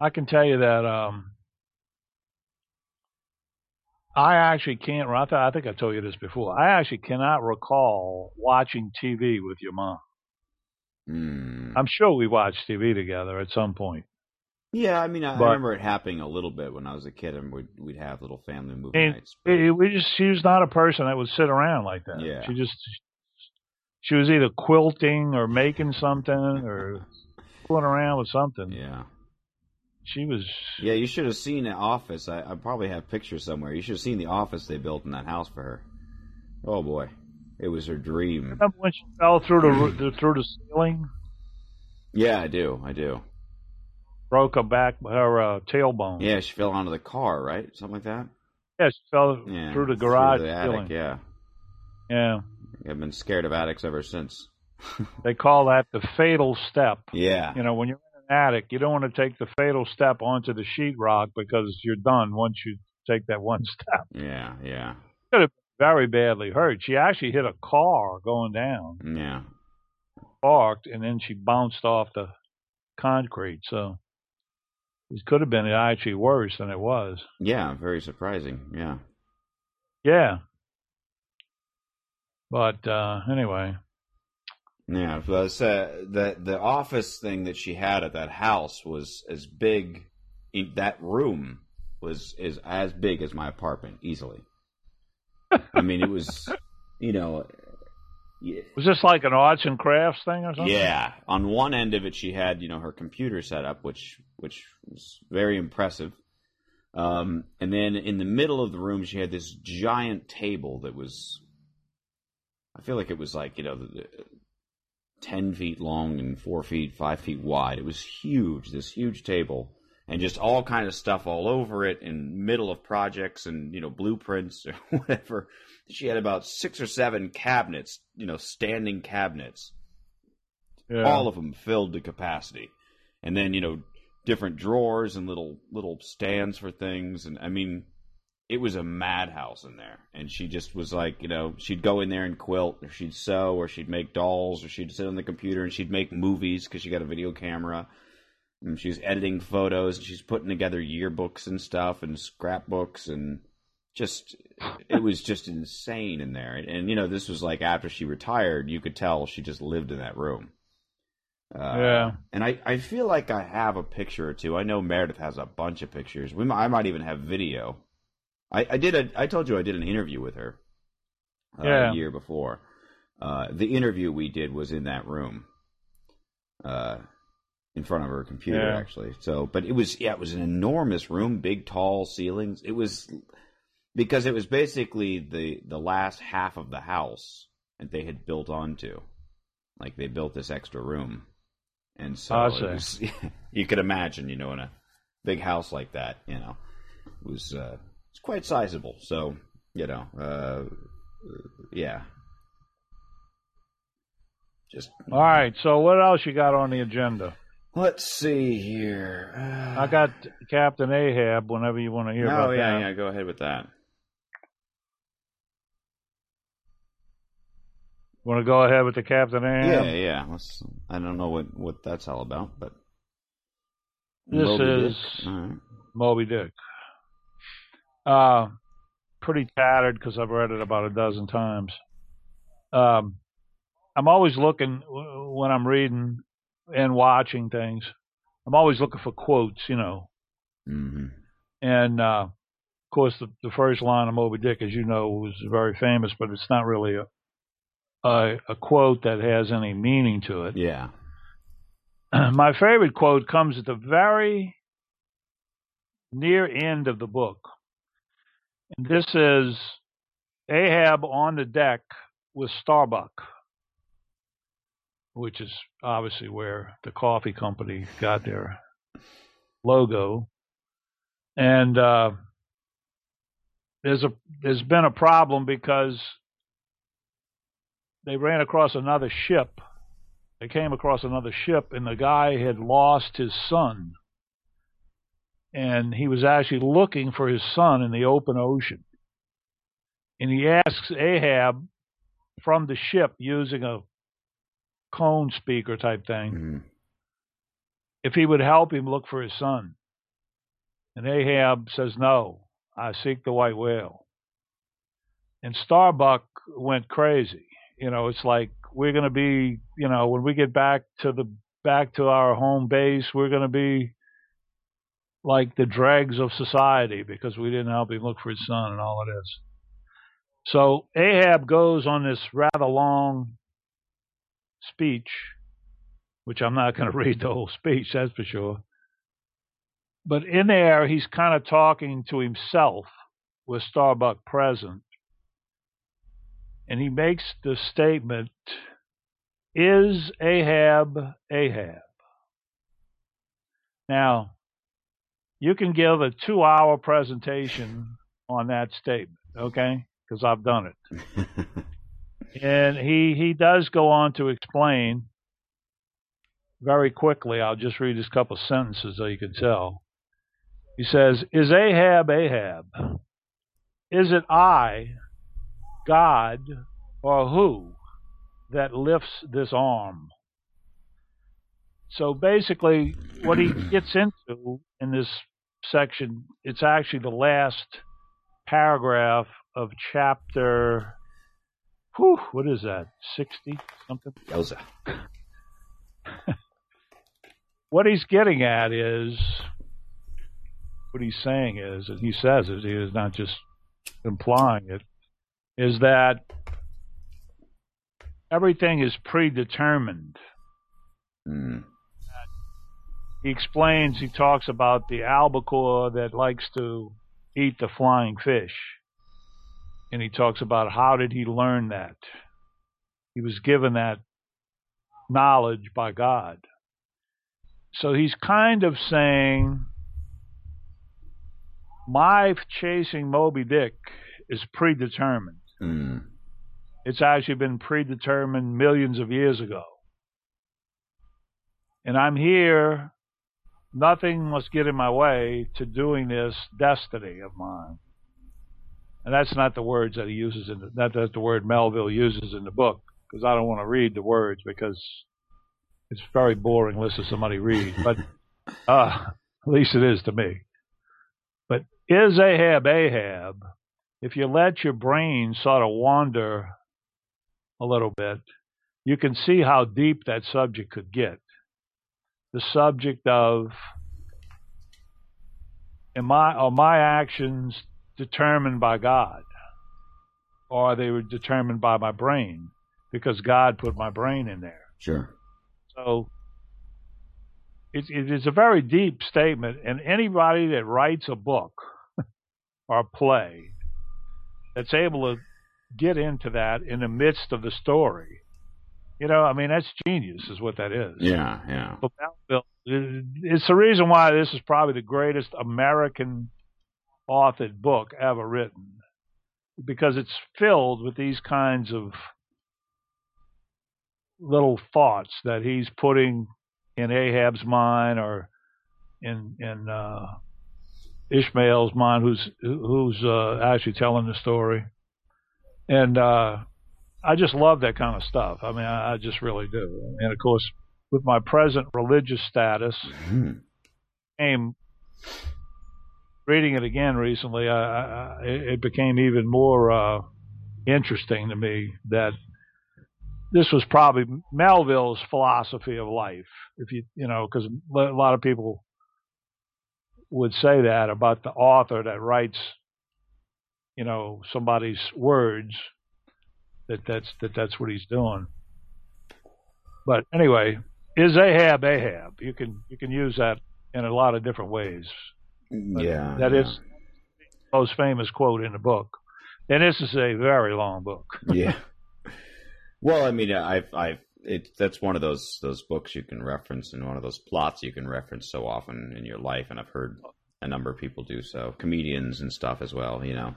S1: I can tell you that um, I actually can't. I, th- I think I told you this before. I actually cannot recall watching TV with your mom.
S2: Hmm.
S1: I'm sure we watched TV together at some point.
S2: Yeah, I mean, I, I remember it happening a little bit when I was a kid, and we'd we'd have little family movie
S1: And
S2: nights.
S1: it, it- we just she was not a person that would sit around like that.
S2: Yeah.
S1: She just she was either quilting or making something or fooling around with something.
S2: Yeah,
S1: She was.
S2: yeah. You should have seen the office. I, I probably have pictures somewhere. You should have seen the office they built in that house for her. Oh boy, it was her dream.
S1: Remember when she fell through the, the through the ceiling?
S2: Yeah, I do. I do.
S1: broke her back, her uh, tailbone.
S2: Yeah, she fell onto the car, right? Something like that.
S1: Yeah, she fell
S2: Yeah,
S1: through the garage
S2: the
S1: ceiling.
S2: Yeah,
S1: Yeah,
S2: I've been scared of attics ever since. *laughs*
S1: they call that the fatal step.
S2: Yeah,
S1: You know, when you're in an attic, you don't want to take the fatal step onto the sheetrock because you're done once you take that one *laughs* step.
S2: yeah, yeah, Could have
S1: Very badly hurt. She actually hit a car going down,
S2: yeah.
S1: parked, and then she bounced off the concrete. So it could have been actually worse than it was.
S2: Yeah, very surprising. Yeah.
S1: Yeah. But uh, anyway,
S2: Yeah, plus, uh, the the office thing that she had at that house was as big. In, that room was is as big as my apartment easily. I mean, it was, you know, yeah,
S1: was this like an arts and crafts thing or something?
S2: yeah. On one end of it, she had you know her computer set up, which which was very impressive. Um, and then in the middle of the room, she had this giant table that was. I feel like it was like you know, the, the, ten feet long and four feet, five feet wide. It was huge. This huge table, and just all kind of stuff all over it, in middle of projects and you know blueprints or *laughs* whatever. She had about six or seven cabinets, you know, standing cabinets
S1: Yeah.
S2: all of them filled to capacity and then you know different drawers and little little stands for things and i mean it was a madhouse in there and she just was like you know she'd go in there and quilt or she'd sew or she'd make dolls or she'd sit on the computer and she'd make movies because she got a video camera and she was editing photos and she's putting together yearbooks and stuff and scrapbooks and just it was just insane in there and, and you know this was like after she retired you could tell she just lived in that room uh,
S1: Yeah.
S2: and I, I feel like I have a picture or two. I know Meredith has a bunch of pictures. We might, I might even have video. I, I did a I told you I did an interview with her uh,
S1: Yeah.
S2: a year before. Uh, the interview we did was in that room, uh, in front of her computer
S1: Yeah.
S2: actually. So, but it was yeah, it was an enormous room, big tall ceilings. It was because it was basically the the last half of the house that they had built onto. Like they built this extra room, and so was, *laughs* you could imagine, you know, in a big house like that, you know, it was uh, it's quite sizable. So you know, uh, yeah, just
S1: All right. So what else you got on the agenda?
S2: Let's see here. Uh,
S1: I got Captain Ahab. Whenever you want to hear
S2: Oh
S1: about
S2: yeah,
S1: that.
S2: yeah. Yeah, go ahead with that.
S1: Want to go ahead with the Captain Ahab?
S2: Yeah, yeah. Let's, I don't know what what that's all about, but
S1: This
S2: Moby Dick.
S1: is- Moby Dick. Uh, pretty tattered because I've read it about a dozen times. Um, I'm always looking when I'm reading and watching things. I'm always looking for quotes, you know.
S2: Mm-hmm.
S1: And uh, of course, the, the first line of Moby Dick, as you know, was very famous, but it's not really a a, a quote that has any meaning to it.
S2: Yeah. *clears throat*
S1: My favorite quote comes at the very near end of the book. And this is Ahab on the deck with Starbuck, which is obviously where the coffee company got their logo. And uh, there's a there's been a problem because they ran across another ship they came across another ship and the guy had lost his son and he was actually looking for his son in the open ocean. And he asks ahab from the ship using a cone speaker type thing
S2: hmm
S1: if he would help him look for his son. And ahab says no i seek the white whale. And starbuck went crazy. You know it's like we're going to be you know when we get back to the back to our home base we're going to be like the dregs of society because we didn't help him look for his son and all of this. So ahab goes on this rather long speech which i'm not going *laughs* to read the whole speech that's for sure. But in there he's kind of talking to himself with starbuck present. And he makes the statement Is Ahab Ahab? Now, you can give a two hour presentation on that statement, okay? Because I've done it. *laughs* and he he does go on to explain very quickly. I'll just read this couple sentences so you can tell. He says, "Is Ahab Ahab? Is it I, God, or who that lifts this arm?" So basically, what he gets into in this section, it's actually the last paragraph of chapter. Whew, what is that? Sixty something.
S2: Yoza. *laughs*
S1: what he's getting at is what he's saying is, and he says it, he is not just implying it, is that everything is predetermined.
S2: Mm.
S1: He explains, he talks about the albacore that likes to eat the flying fish. And he talks about how did he learn that? He was given that knowledge by God. So he's kind of saying, my chasing Moby Dick is predetermined.
S2: Mm.
S1: It's actually been predetermined millions of years ago. And I'm here Nothing must get in my way to doing this destiny of mine. And that's not the words that he uses in the, that's the word Melville uses in the book because I don't want to read the words because it's very boring listening to somebody read. But *laughs* uh, at least it is to me. But is Ahab Ahab? If you let your brain sort of wander a little bit, you can see how deep that subject could get the subject of am I are my actions determined by God? Or are they determined by my brain? Because God put my brain in there.
S2: Sure.
S1: So it, it is a very deep statement, and anybody that writes a book *laughs* or a play that's able to get into that in the midst of the story you know, I mean, that's genius, is what that is.
S2: Yeah, yeah.
S1: but It's the reason why this is probably the greatest American authored book ever written, because it's filled with these kinds of little thoughts that he's putting in Ahab's mind or in in uh, Ishmael's mind, who's who's uh, actually telling the story, and uh, I just love that kind of stuff. I mean, I, I just really do. And of course, with my present religious status, mm-hmm. came reading it again recently. I, I, it became even more uh, interesting to me that this was probably Melville's philosophy of life. If you you know, because a lot of people would say that about the author that writes, you know, somebody's words that that's that that's what he's doing. But anyway, is Ahab Ahab? You can you can use that in a lot of different ways.
S2: But yeah,
S1: that
S2: yeah.
S1: is the most famous quote in the book, and this is a very long book. *laughs*
S2: yeah. Well, I mean, I've I've it that's one of those those books you can reference and one of those plots you can reference so often in your life, and I've heard a number of people do so, comedians and stuff as well. You know.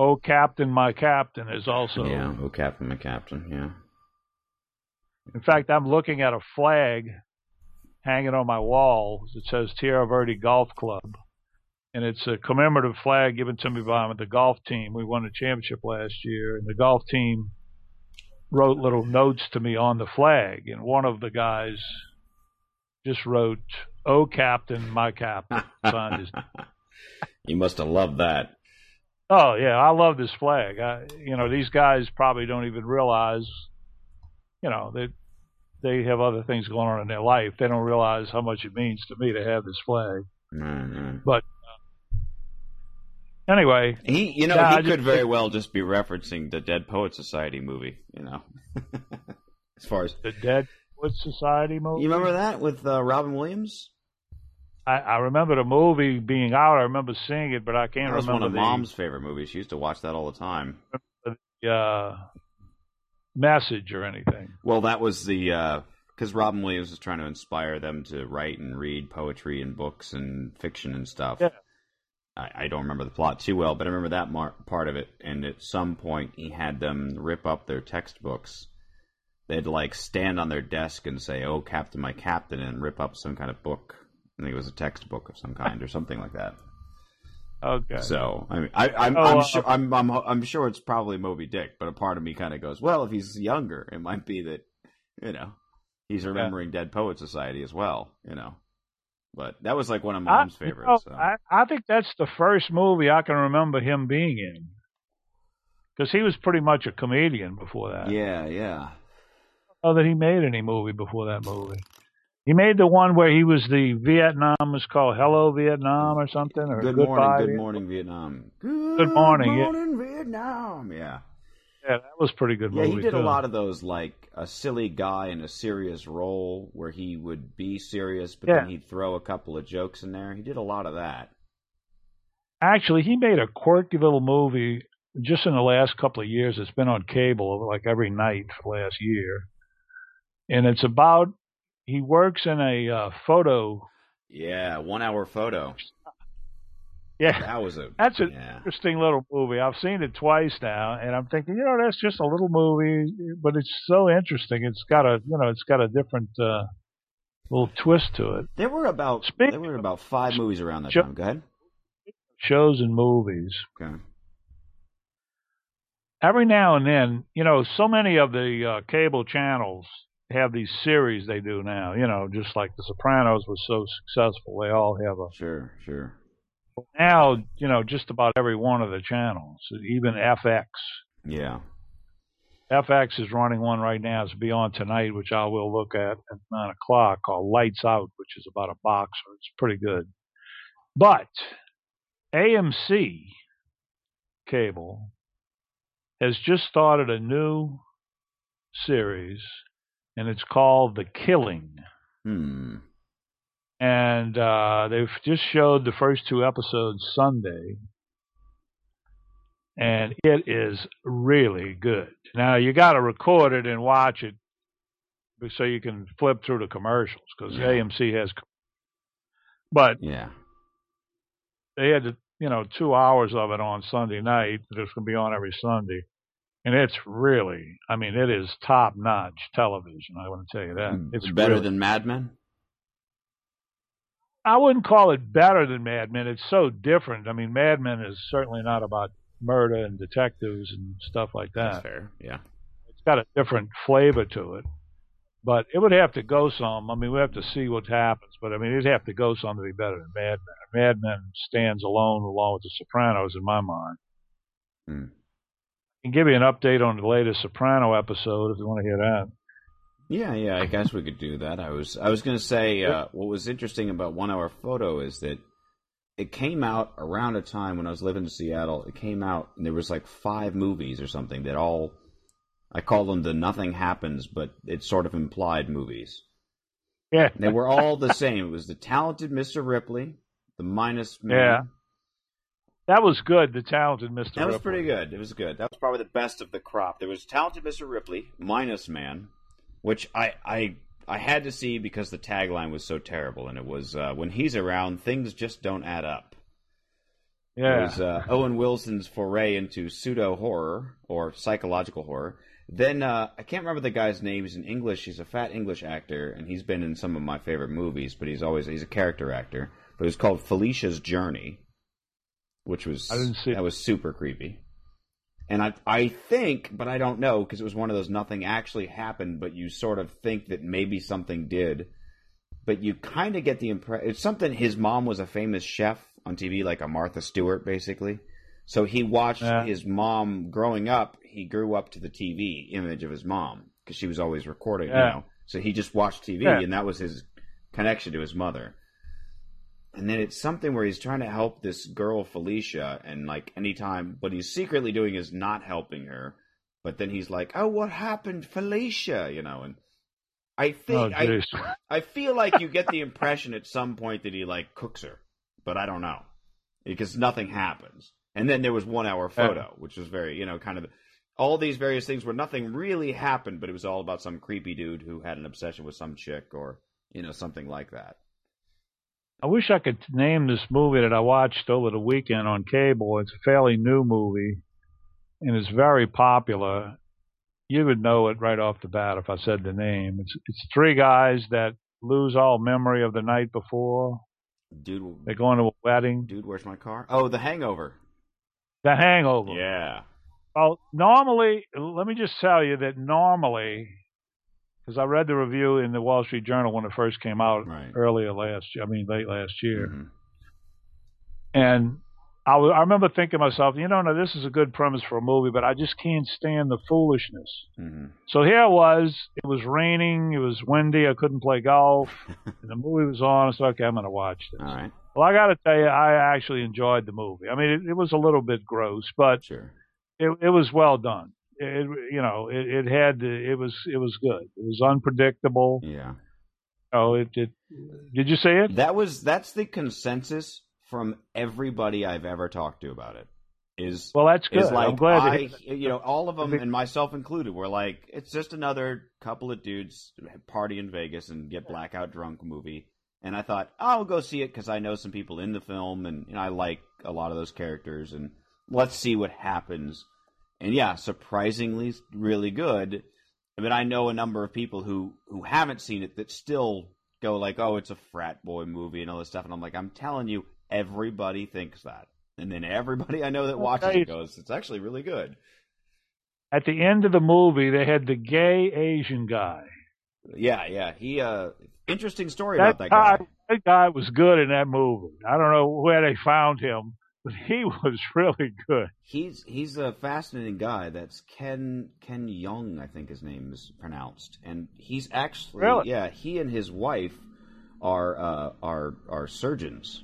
S1: Oh, Captain, my captain is also.
S2: Yeah, Oh, Captain, my captain. Yeah.
S1: In fact, I'm looking at a flag hanging on my wall. that says Tierra Verde Golf Club. And it's a commemorative flag given to me by the golf team. We won a championship last year, and the golf team wrote little notes to me on the flag. And one of the guys just wrote, Oh, Captain, my captain. *laughs* Signed his.
S2: you must have loved that.
S1: Oh yeah, I love this flag. I, you know, these guys probably don't even realize, you know, that they, have other things going on in their life. They don't realize how much it means to me to have this flag.
S2: Mm-hmm.
S1: But uh, anyway,
S2: he, you know, yeah, he I could just, very well just be referencing the Dead Poet Society movie. You know, *laughs* as far as
S1: the Dead Poet Society movie.
S2: You remember that with uh, Robin Williams?
S1: I, I remember the movie being out. I remember seeing it, but I can't remember.
S2: that was
S1: remember.
S2: one of
S1: the,
S2: Mom's favorite movies. She used to watch that all the time.
S1: The uh, message or anything.
S2: Well, that was the because uh, Robin Williams was trying to inspire them to write and read poetry and books and fiction and stuff.
S1: Yeah.
S2: I, I don't remember the plot too well, but I remember that mar- part of it. And at some point, he had them rip up their textbooks. They'd like stand on their desk and say, "Oh, Captain, my Captain," and rip up some kind of book. I think it was a textbook of some kind or something like that.
S1: Okay.
S2: So I mean, I, I'm,
S1: Oh,
S2: I'm
S1: uh,
S2: sure I'm, I'm I'm sure it's probably Moby Dick, but a part of me kind of goes, well, if he's younger, it might be that you know he's remembering Dead Poet Society as well, you know. But that was like one of mom's
S1: I, you
S2: favorites.
S1: know,
S2: so.
S1: I, I think that's the first movie I can remember him being in. Because he was pretty much a comedian before that.
S2: yeah, yeah.
S1: Oh, that he made any movie before that movie. He made the one where he was the Vietnam was called Hello Vietnam or something or
S2: Good
S1: Goodbye
S2: morning, good morning, Vietnam.
S1: Good morning, yeah.
S2: Vietnam. Yeah,
S1: Yeah, that was a pretty good
S2: yeah.
S1: movie.
S2: He did a lot of those, like a silly guy in a serious role where he would be serious, but then he'd throw a couple of jokes in there. He did a lot of that.
S1: Actually, he made a quirky little movie just in the last couple of years. It's been on cable like every night for the last year, and it's about he works in a uh, photo.
S2: Yeah, one hour photo.
S1: Yeah,
S2: That was a
S1: That's an
S2: yeah.
S1: interesting little movie. I've seen it twice now, and I'm thinking, you know, that's just a little movie, but it's so interesting. It's got a, you know, it's got a different uh, little twist to it.
S2: There were about
S1: Speaking
S2: there were about five movies around that
S1: Sure.
S2: time. Go ahead.
S1: Shows and movies.
S2: Okay.
S1: Every now and then, you know, so many of the uh, cable channels have these series they do now. You know, just like The Sopranos was so successful, they all have a.
S2: Sure, sure.
S1: Now, you know, just about every one of the channels, even FX.
S2: Yeah.
S1: FX is running one right now. It's Beyond Tonight, which I will look at at nine o'clock, called Lights Out, which is about a boxer. It's pretty good. But AMC cable has just started a new series, and it's called The Killing.
S2: Hmm.
S1: And uh, they've just showed the first two episodes Sunday, and it is really good. Now you got to record it and watch it so you can flip through the commercials because
S2: Yeah.
S1: AMC has. But
S2: Yeah.
S1: they had you know two hours of it on Sunday night. It's going to be on every Sunday, and it's really, I mean, it is top notch television. I want to tell you that it's
S2: Mm, better
S1: really-
S2: than Mad Men.
S1: I wouldn't call it better than Mad Men. It's so different. I mean, Mad Men is certainly not about murder and detectives and stuff like that.
S2: That's
S1: that.
S2: fair. Yeah.
S1: It's got a different flavor to it. But it would have to go some. I mean, we have to see what happens. But I mean, it'd have to go some to be better than Mad Men. Mad Men stands alone along with The Sopranos in my mind.
S2: Hmm.
S1: Can give you an update on the latest Soprano episode if you want to hear that.
S2: Yeah, yeah, I guess we could do that. I was I was going to say uh, what was interesting about One Hour Photo is that it came out around a time when I was living in Seattle. It came out and there was like five movies or something that all I call them the nothing happens, but it sort of implied movies.
S1: Yeah.
S2: And they were all the same. It was the talented Mr. Ripley, the minus man.
S1: That was good, The Talented Mr.
S2: That was
S1: Ripley.
S2: pretty good. It was good. That was probably the best of the crop. There was talented Mr. Ripley, minus man, which I I I had to see because the tagline was so terrible, and it was uh, when he's around, things just don't add up. It
S1: Yeah.
S2: was uh, Owen Wilson's foray into pseudo horror or psychological horror. Then uh, I can't remember the guy's name. He's in English. He's a fat English actor, and he's been in some of my favorite movies. But he's always he's a character actor. But it was called Felicia's Journey, which was
S1: I didn't see
S2: that was super creepy. And I I think, but I don't know because it was one of those nothing actually happened, but you sort of think that maybe something did. But you kind of get the impression it's something. His mom was a famous chef on TV, like a Martha Stewart, basically. So he watched
S1: Yeah.
S2: his mom growing up. He grew up to the TV image of his mom because she was always recording. You know, so he just watched TV,
S1: Yeah.
S2: and that was his connection to his mother. And then it's something where he's trying to help this girl Felicia, and like anytime, what he's secretly doing is not helping her. But then he's like, "Oh, what happened, Felicia?" You know, and I
S1: Oh,
S2: think I, *laughs* I feel like you get the impression at some point that he like cooks her, but I don't know because nothing happens. And then there was one hour uh, photo, which was very, you know, kind of all these various things where nothing really happened, but it was all about some creepy dude who had an obsession with some chick or you know something like that.
S1: I wish I could name this movie that I watched over the weekend on cable. It's a fairly new movie, and it's very popular. You would know it right off the bat if I said the name. It's it's three guys that lose all memory of the night before.
S2: Dude,
S1: They go into a wedding.
S2: dude, where's my car? Oh, The Hangover.
S1: The Hangover.
S2: Yeah.
S1: Well, normally, let me just tell you that normally, because I read the review in the Wall Street Journal when it first came out
S2: Right.
S1: earlier last year, I mean late last year,
S2: Mhm.
S1: and I, w- I remember thinking to myself, you know, now this is a good premise for a movie, but I just can't stand the foolishness.
S2: Mhm.
S1: So here it was. It was raining. It was windy. I couldn't play golf. *laughs* and the movie was on. I said, okay, I'm going to watch this.
S2: All right.
S1: Well, I got to tell you, I actually enjoyed the movie. I mean, it, it was a little bit gross, but
S2: Sure.
S1: it, it was well done. It, you know, it, it had, it was, it was good. It was unpredictable.
S2: Yeah.
S1: Oh, it, it, did you see it?
S2: That was that's the consensus from everybody I've ever talked to about it. Is
S1: Well, that's good.
S2: like
S1: I'm glad.
S2: I, you know, all of them and myself included were like, it's just another couple of dudes party in Vegas and get blackout drunk movie. And I thought I'll go see it because I know some people in the film and you know, I like a lot of those characters and let's see what happens. And yeah, surprisingly really good. I mean, I know a number of people who who haven't seen it that still go like, "Oh, it's a frat boy movie" and all this stuff. And I'm like, I'm telling you, everybody thinks that. And then everybody I know that watches it goes, "It's actually really good."
S1: At the end of the movie, they had the gay Asian guy.
S2: Yeah, yeah. He uh interesting story
S1: That
S2: about that guy.
S1: that guy was good in that movie. I don't know where they found him, but *laughs* he was really good.
S2: He's he's a fascinating guy. That's Ken Ken Jeong, I think his name is pronounced. And he's actually
S1: Really?
S2: yeah, he and his wife are uh are are surgeons.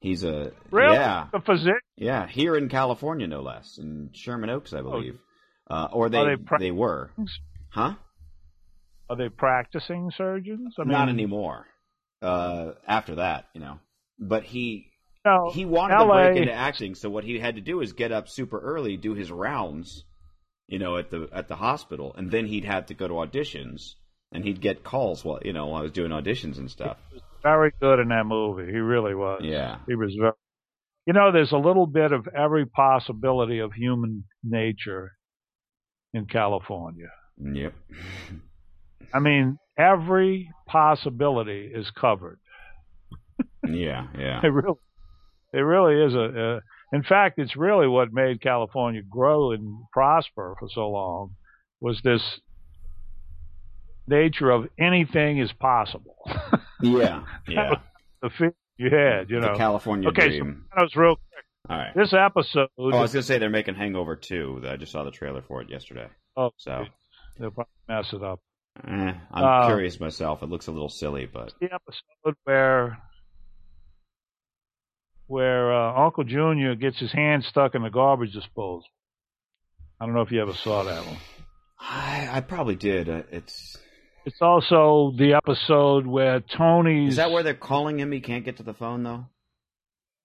S2: He's a
S1: Really?
S2: yeah.
S1: The physician.
S2: Yeah, here in California, no less, in Sherman Oaks, I believe, uh, or they they,
S1: they
S2: were, huh?
S1: Are they practicing surgeons? I mean,
S2: Not anymore. Uh, after that, you know, but he
S1: No,
S2: he wanted
S1: LA,
S2: to break into acting, so what he had to do is get up super early, do his rounds, you know, at the at the hospital, and then he'd have to go to auditions, and he'd get calls while you know while I was doing auditions and stuff.
S1: very good in that movie. He really was.
S2: Yeah,
S1: He was very. You know, there's a little bit of every possibility of human nature in California.
S2: yep,
S1: I mean, every possibility is covered.
S2: yeah, yeah, *laughs*
S1: It really, it really is a. a in fact, it's really what made California grow and prosper for so long was this nature of anything is possible. *laughs*
S2: yeah, *laughs* yeah.
S1: the feeling you had, you know.
S2: the California
S1: okay,
S2: dream.
S1: so that was real. quick.
S2: All right.
S1: This episode,
S2: Oh, I was gonna say they're making Hangover 2. I just saw the trailer for it yesterday.
S1: oh,
S2: So
S1: they'll probably mess it up.
S2: eh, I'm
S1: Uh,
S2: curious myself. It looks a little silly, but
S1: The episode where where uh, Uncle Junior gets his hand stuck in the garbage disposal. I don't know if you ever saw that one.
S2: I, I probably did. Uh, It's
S1: It's also the episode where Tony's.
S2: is that where they're calling him? He can't get to the phone though.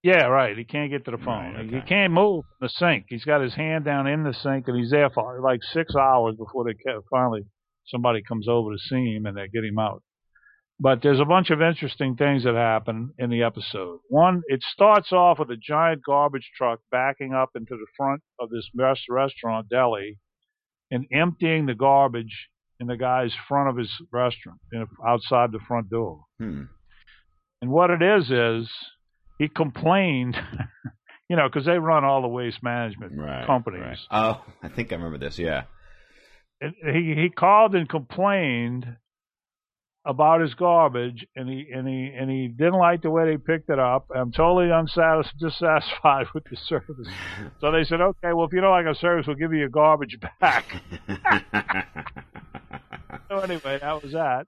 S1: Yeah, right. He can't get to the phone.
S2: Right,
S1: He can't move from the sink. He's got his hand down in the sink, and he's there for like six hours before they finally somebody comes over to see him and they get him out. But there's a bunch of interesting things that happen in the episode. One, it starts off with a giant garbage truck backing up into the front of this rest- restaurant deli and emptying the garbage in the guy's front of his restaurant, in, outside the front door.
S2: Hmm.
S1: And what it is is he complained, *laughs* you know, because they run all the waste management
S2: Right.
S1: companies.
S2: right. Oh, I think I remember this. Yeah.
S1: And he he called and complained about his garbage, and he and he and he didn't like the way they picked it up. I'm totally unsatis- dissatisfied *laughs* with the service. So they said, okay, well, if you don't like our service, we'll give you your garbage back. *laughs* So anyway, that was that.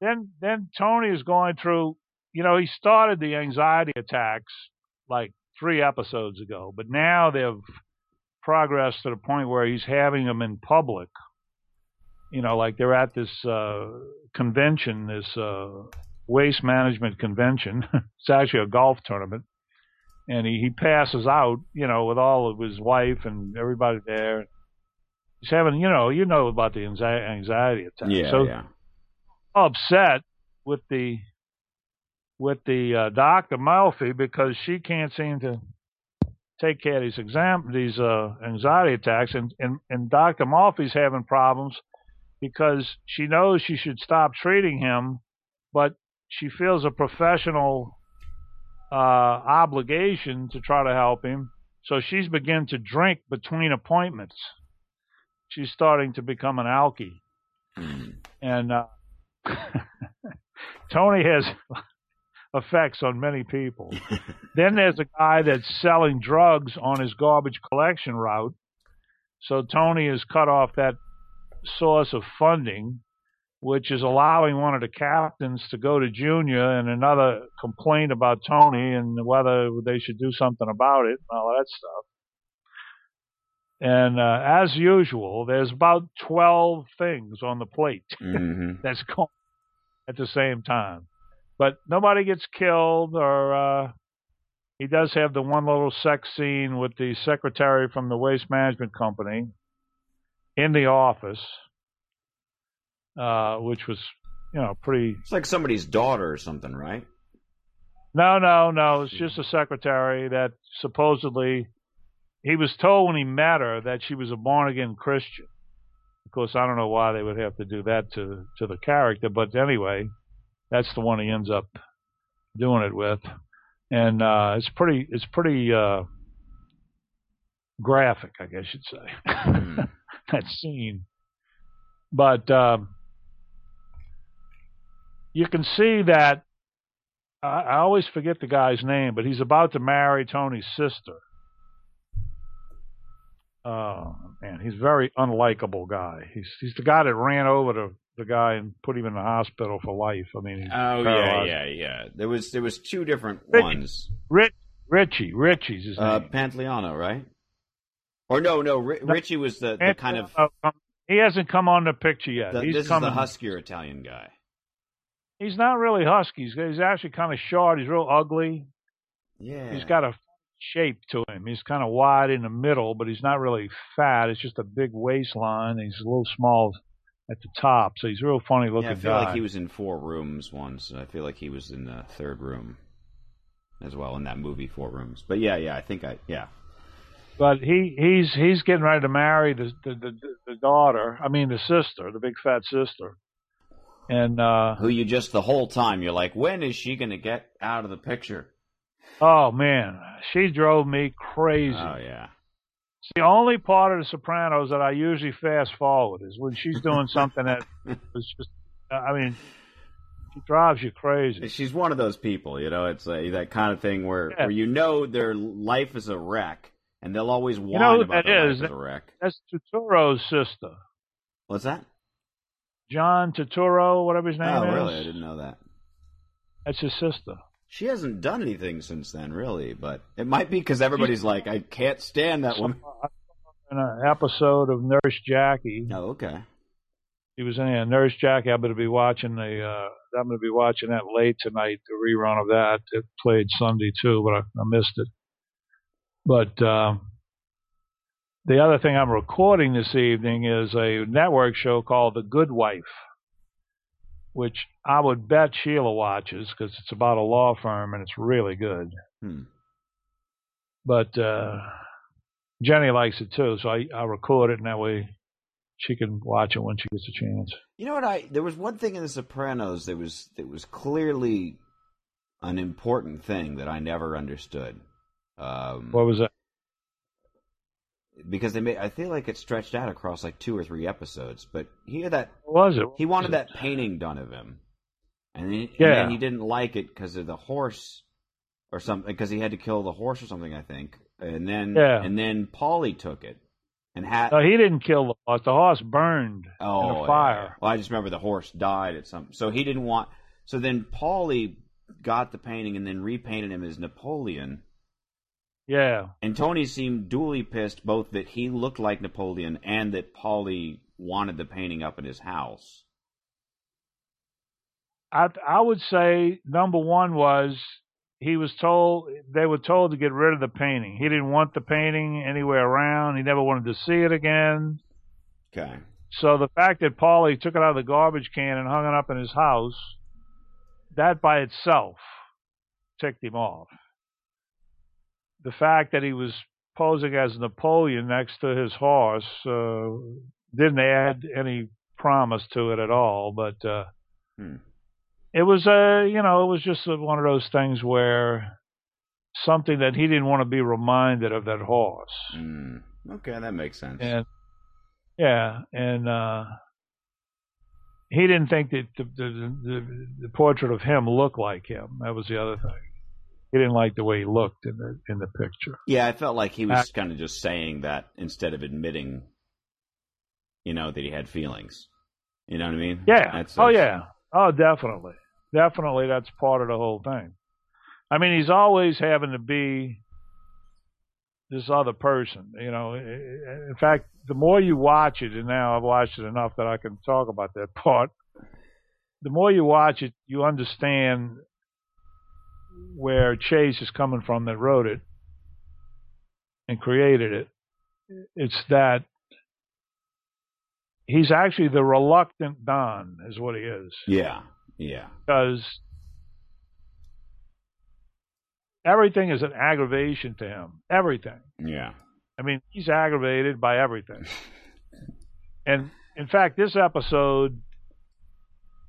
S1: Then then Tony is going through. You know, he started the anxiety attacks like three episodes ago, but now they've progressed to the point where he's having them in public. You know, like they're at this uh, convention, this uh, waste management convention. *laughs* it's actually a golf tournament, and he, he passes out. You know, with all of his wife and everybody there. He's having, you know, you know about the anxi- anxiety attack.
S2: yeah.
S1: so
S2: yeah.
S1: upset with the with the uh, Dr. Murphy because she can't seem to take care of these exam these uh, anxiety attacks, and, and and Dr. Murphy's having problems because she knows she should stop treating him, but she feels a professional uh, obligation to try to help him. So she's begun to drink between appointments. She's starting to become an alkie, and uh, *laughs* Tony has *laughs* effects on many people. *laughs* then there's a guy that's selling drugs on his garbage collection route. So Tony has cut off that source of funding, which is allowing one of the captains to go to Junior and another complaint about Tony and whether they should do something about it and all that stuff. And uh, as usual, there's about 12 things on the plate *laughs*
S2: hmm
S1: that's going at the same time. But nobody gets killed, or uh, he does have the one little sex scene with the secretary from the waste management company in the office, uh, which was, you know, pretty.
S2: It's like somebody's daughter or something, right?
S1: No, no, no. It's just a secretary that supposedly he was told when he met her that she was a born again Christian. Of course, I don't know why they would have to do that to to the character, but anyway, that's the one he ends up doing it with, and uh, it's pretty it's pretty uh, graphic, I guess you'd say,
S2: Hmm. *laughs*
S1: that scene. But um, you can see that I, I always forget the guy's name, but he's about to marry Tony's sister. Oh man, he's a very unlikable guy. He's he's the guy that ran over the the guy and put him in the hospital for life. I mean,
S2: Oh yeah,
S1: paralyzed.
S2: yeah, yeah. There was there was two different ones.
S1: Rich, Richie, Richie's his
S2: Uh,
S1: name.
S2: Pantoliano, right? Or no, no.
S1: No.
S2: Richie was the, the kind of.
S1: Uh, he hasn't come on the picture yet.
S2: The,
S1: he's
S2: this
S1: coming.
S2: is the huskier Italian guy.
S1: He's not really husky. He's, he's actually kind of short. He's real ugly.
S2: Yeah.
S1: He's got a shape to him. He's kind of wide in the middle, but he's not really fat. It's just a big waistline. He's a little small at the top, so he's a real funny looking
S2: Yeah, I feel
S1: guy.
S2: like he was in four rooms once. I feel like he was in the third room as well in that movie, Four Rooms. But yeah, yeah, I think I yeah.
S1: But he he's he's getting ready to marry the the the, the daughter. I mean the sister, the big fat sister. And uh
S2: Who you just the whole time you're like, when is she gonna get out of the picture?
S1: oh man, she drove me crazy.
S2: Oh yeah.
S1: It's the only part of The Sopranos that I usually fast forward is when she's doing something that *laughs* is just. I mean, she drives you crazy.
S2: She's one of those people, you know. It's uh, that kind of thing where
S1: Yeah.
S2: where you know their life is a wreck, and they'll always whine
S1: know who
S2: about
S1: that
S2: their
S1: is?
S2: life as a wreck.
S1: That's Turturro's sister,
S2: What's that?
S1: John Turturro, whatever his name
S2: oh,
S1: is.
S2: Oh, really? I didn't know that.
S1: That's his sister.
S2: She hasn't done anything since then, really. But it might be because everybody's like, I can't stand that woman. *laughs*
S1: In an episode of Nurse Jackie,
S2: Oh, okay.
S1: he was in a Nurse Jackie. I'm going to be watching the. Uh, I'm going to be watching that late tonight. The rerun of that. It played Sunday too, but I, I missed it. But um, the other thing I'm recording this evening is a network show called The Good Wife, which I would bet Sheila watches because it's about a law firm and it's really good.
S2: Hmm.
S1: But uh, Jenny likes it too, so I, I record it and that way she can watch it when she gets a chance.
S2: You know what? I there was one thing in The Sopranos that was that was clearly an important thing that I never understood. Um,
S1: What was that?
S2: because they made, I feel like it stretched out across like two or three episodes. But here that
S1: What was it?
S2: he wanted that painting done of him, and, he,
S1: Yeah.
S2: and then he didn't like it because of the horse or something because he had to kill the horse or something. I think, and then
S1: Yeah.
S2: and then Paulie took it and had
S1: No, he didn't kill the horse. The horse burned
S2: oh
S1: in
S2: yeah.
S1: a fire.
S2: Well, I just remember the horse died at some. So he didn't want. So then Paulie got the painting and then repainted him as Napoleon.
S1: Yeah.
S2: And Tony seemed duly pissed both that he looked like Napoleon and that Paulie wanted the painting up in his house.
S1: I I would say number one was he was told they were told to get rid of the painting. He didn't want the painting anywhere around. He never wanted to see it again.
S2: Okay.
S1: So the fact that Paulie took it out of the garbage can and hung it up in his house, that by itself ticked him off. The fact that he was posing as Napoleon next to his horse uh, didn't add any promise to it at all. But uh,
S2: Hmm.
S1: it was a, you know, it was just one of those things where something that he didn't want to be reminded of that horse.
S2: Mm. Okay, that makes sense.
S1: And yeah, and uh, he didn't think that the, the the the portrait of him looked like him. That was the other thing. He didn't like the way he looked in the in the picture.
S2: Yeah, I felt like he was
S1: Act-
S2: kind of just saying that instead of admitting, you know, that he had feelings. You know what I mean?
S1: Yeah.
S2: That's,
S1: oh
S2: that's-
S1: yeah. Oh, definitely. Definitely, that's part of the whole thing. I mean, he's always having to be this other person. You know, in fact, the more you watch it, and now I've watched it enough that I can talk about that *laughs* part. The more you watch it, you understand where Chase is coming from that wrote it and created it. It's that he's actually the reluctant Don, is what he is
S2: Yeah. Yeah.
S1: because everything is an aggravation to him. Everything.
S2: Yeah.
S1: I mean, he's aggravated by everything. *laughs* And in fact, this episode,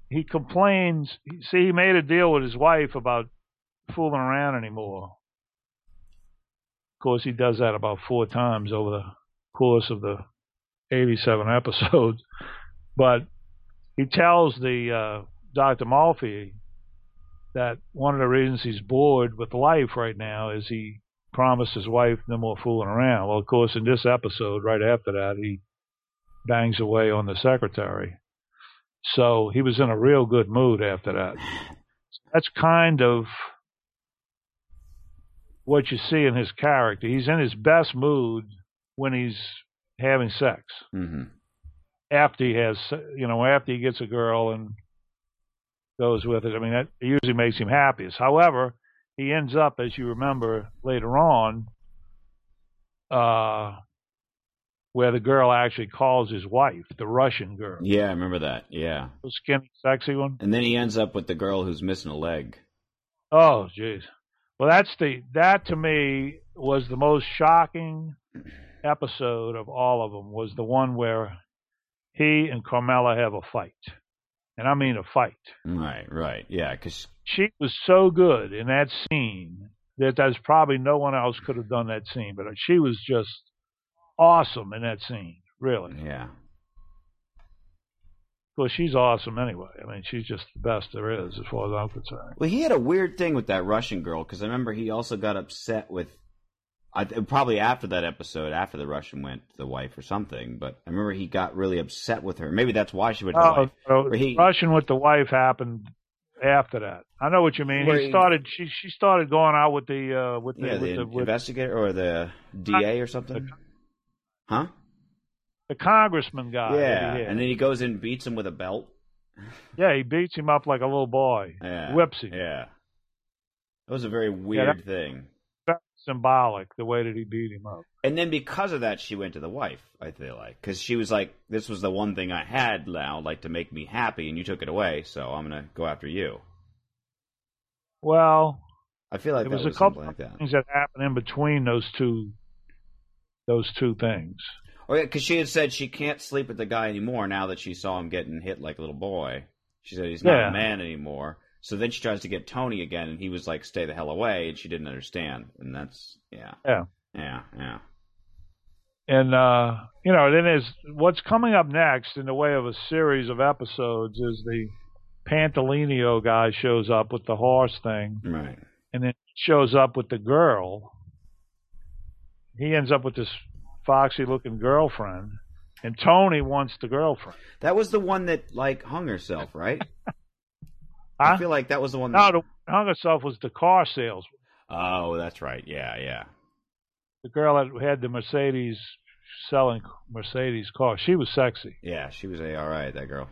S1: he complains. See, he made a deal with his wife about fooling around anymore. Of course, he does that about four times over the course of the 87 *laughs* episodes. But he tells the uh, Dr. Melfi that one of the reasons he's bored with life right now is he promised his wife no more fooling around. Well, of course, in this episode, right after that, he bangs away on the secretary. So he was in a real good mood after that. That's kind of what you see in his character. He's in his best mood when he's having sex.
S2: hmm
S1: After he has, you know, after he gets a girl and goes with it. I mean, that usually makes him happiest. However, he ends up, as you remember later on, uh, where the girl actually calls his wife, the Russian girl,
S2: Yeah, I remember that. Yeah.
S1: the skinny, sexy one.
S2: And then he ends up with the girl who's missing a leg.
S1: Oh, jeez. Well, that's the that to me was the most shocking episode of all of them. Was the one where he and Carmela have a fight, and I mean a fight.
S2: Right, right. Yeah, because
S1: She was so good in that scene that there's probably no one else could have done that scene, but she was just awesome in that scene. Really,
S2: yeah.
S1: Course, she's awesome anyway. I mean, she's just the best there is, as far as I'm concerned.
S2: Well, he had a weird thing with that Russian girl because I remember he also got upset with, I probably after that episode, after the Russian went to the wife or something. But I remember he got really upset with her. Maybe that's why she went to the
S1: Oh,
S2: wife.
S1: no,
S2: Where he-
S1: Russian with the wife happened after that. I know what you mean. He started. She she started going out with the uh, with the
S2: Yeah,
S1: with
S2: the,
S1: the, with
S2: investigator or the DA or something. Huh?
S1: The congressman guy.
S2: yeah, and then he goes in and beats him with a belt. *laughs*
S1: yeah, he beats him up like a little boy.
S2: Yeah,
S1: Whips him.
S2: Yeah, that was a very weird
S1: that-
S2: thing.
S1: Symbolic the way that he beat him up.
S2: And then because of that, she went to the wife. I feel like because she was like, "This was the one thing I had now, like to make me happy, and you took it away, so I'm gonna go after you."
S1: Well,
S2: I feel like
S1: there
S2: that
S1: was a couple
S2: like
S1: things that happened in between those two those two things.
S2: Oh yeah, because she had said she can't sleep with the guy anymore now that she saw him getting hit like a little boy. She said he's not
S1: Yeah.
S2: a man anymore. So then she tries to get Tony again, and he was like, "Stay the hell away," and she didn't understand. And that's yeah,
S1: Yeah.
S2: yeah, yeah.
S1: And uh, you know, then is what's coming up next in the way of a series of episodes is the Pantoliano guy shows up with the horse thing,
S2: Right.
S1: and then shows up with the girl. He ends up with this foxy-looking girlfriend, and Tony wants the girlfriend.
S2: That was the one that like hung herself, right? *laughs*
S1: Huh?
S2: I feel like that was the one.
S1: No,
S2: That...
S1: the one hung herself was the car salesman,
S2: Oh, that's right. Yeah, yeah.
S1: the girl that had the Mercedes selling Mercedes car. She was sexy.
S2: Yeah, she was a all right. That girl,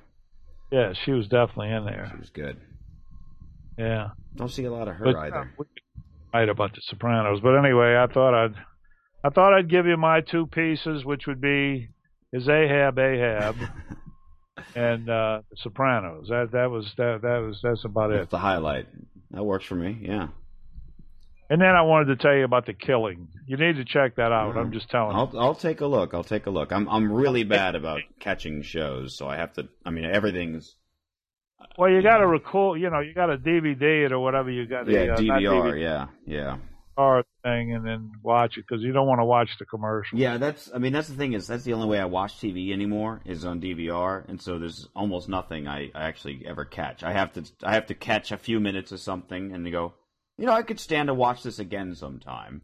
S1: Yeah, she was definitely in there.
S2: she was good.
S1: Yeah.
S2: Don't see a lot of her
S1: But, uh,
S2: either.
S1: could fight about the Sopranos, but anyway, I thought I'd I thought I'd give you my two pieces, which would be is Ahab Ahab *laughs* and uh, the Sopranos. That that was that that was that's about
S2: That's
S1: it.
S2: That's the highlight. That works for me. Yeah.
S1: And then I wanted to tell you about the killing. You need to check that out. I'm just telling.
S2: I'll I'll take a look. I'll take a look. I'm I'm really bad about catching shows, so I have to. I mean, everything's
S1: Well, you got to record. You know, you got to DVD it or whatever you got.
S2: yeah
S1: uh, not
S2: DVR. Yeah, yeah.
S1: DVR thing, and then watch it because you don't want to watch the commercial.
S2: Yeah, that's. I mean, that's the thing is that's the only way I watch TV anymore is on DVR, and so there's almost nothing I, I actually ever catch. I have to I have to catch a few minutes of something and go, you know, I could stand to watch this again sometime,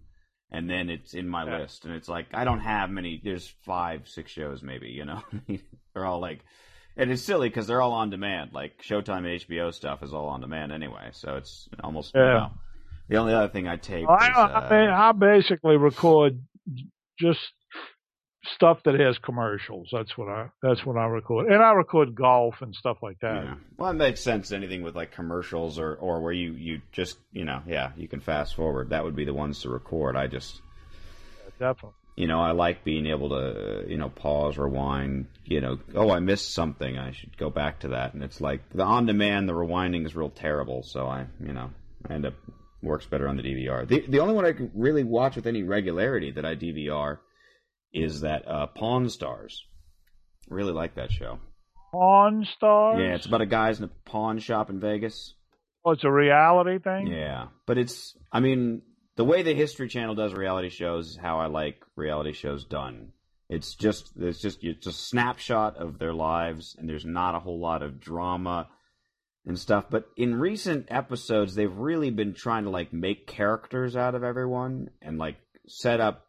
S2: and then it's in my
S1: Yeah.
S2: list, and it's like I don't have many. There's five, six shows maybe. You know, *laughs* they're all like. And it's silly because they're all on demand. Like Showtime, HBO stuff is all on demand anyway, so it's almost. you
S1: Yeah.
S2: know. The only other thing I tape.
S1: I, I,
S2: uh,
S1: mean, I basically record just stuff that has commercials. That's what I. That's what I record, and I record golf and stuff like that.
S2: Yeah. Well, it makes sense. Anything with like commercials or or where you you just you know yeah you can fast forward. That would be the ones to record. I just
S1: Definitely.
S2: you know I like being able to you know pause, rewind. You know, oh I missed something. I should go back to that. And it's like the on demand, the rewinding is real terrible. So I you know I end up works better on the DVR. The the only one I can really watch with any regularity that I DVR is that uh, Pawn Stars. Really like that show.
S1: Pawn Stars.
S2: Yeah, it's about a guy's in a pawn shop in Vegas.
S1: Oh, it's a reality thing.
S2: Yeah, but it's I mean the way the History Channel does reality shows is how I like reality shows done. It's just it's just it's a snapshot of their lives, and there's not a whole lot of drama and stuff. But in recent episodes, they've really been trying to like make characters out of everyone and like set up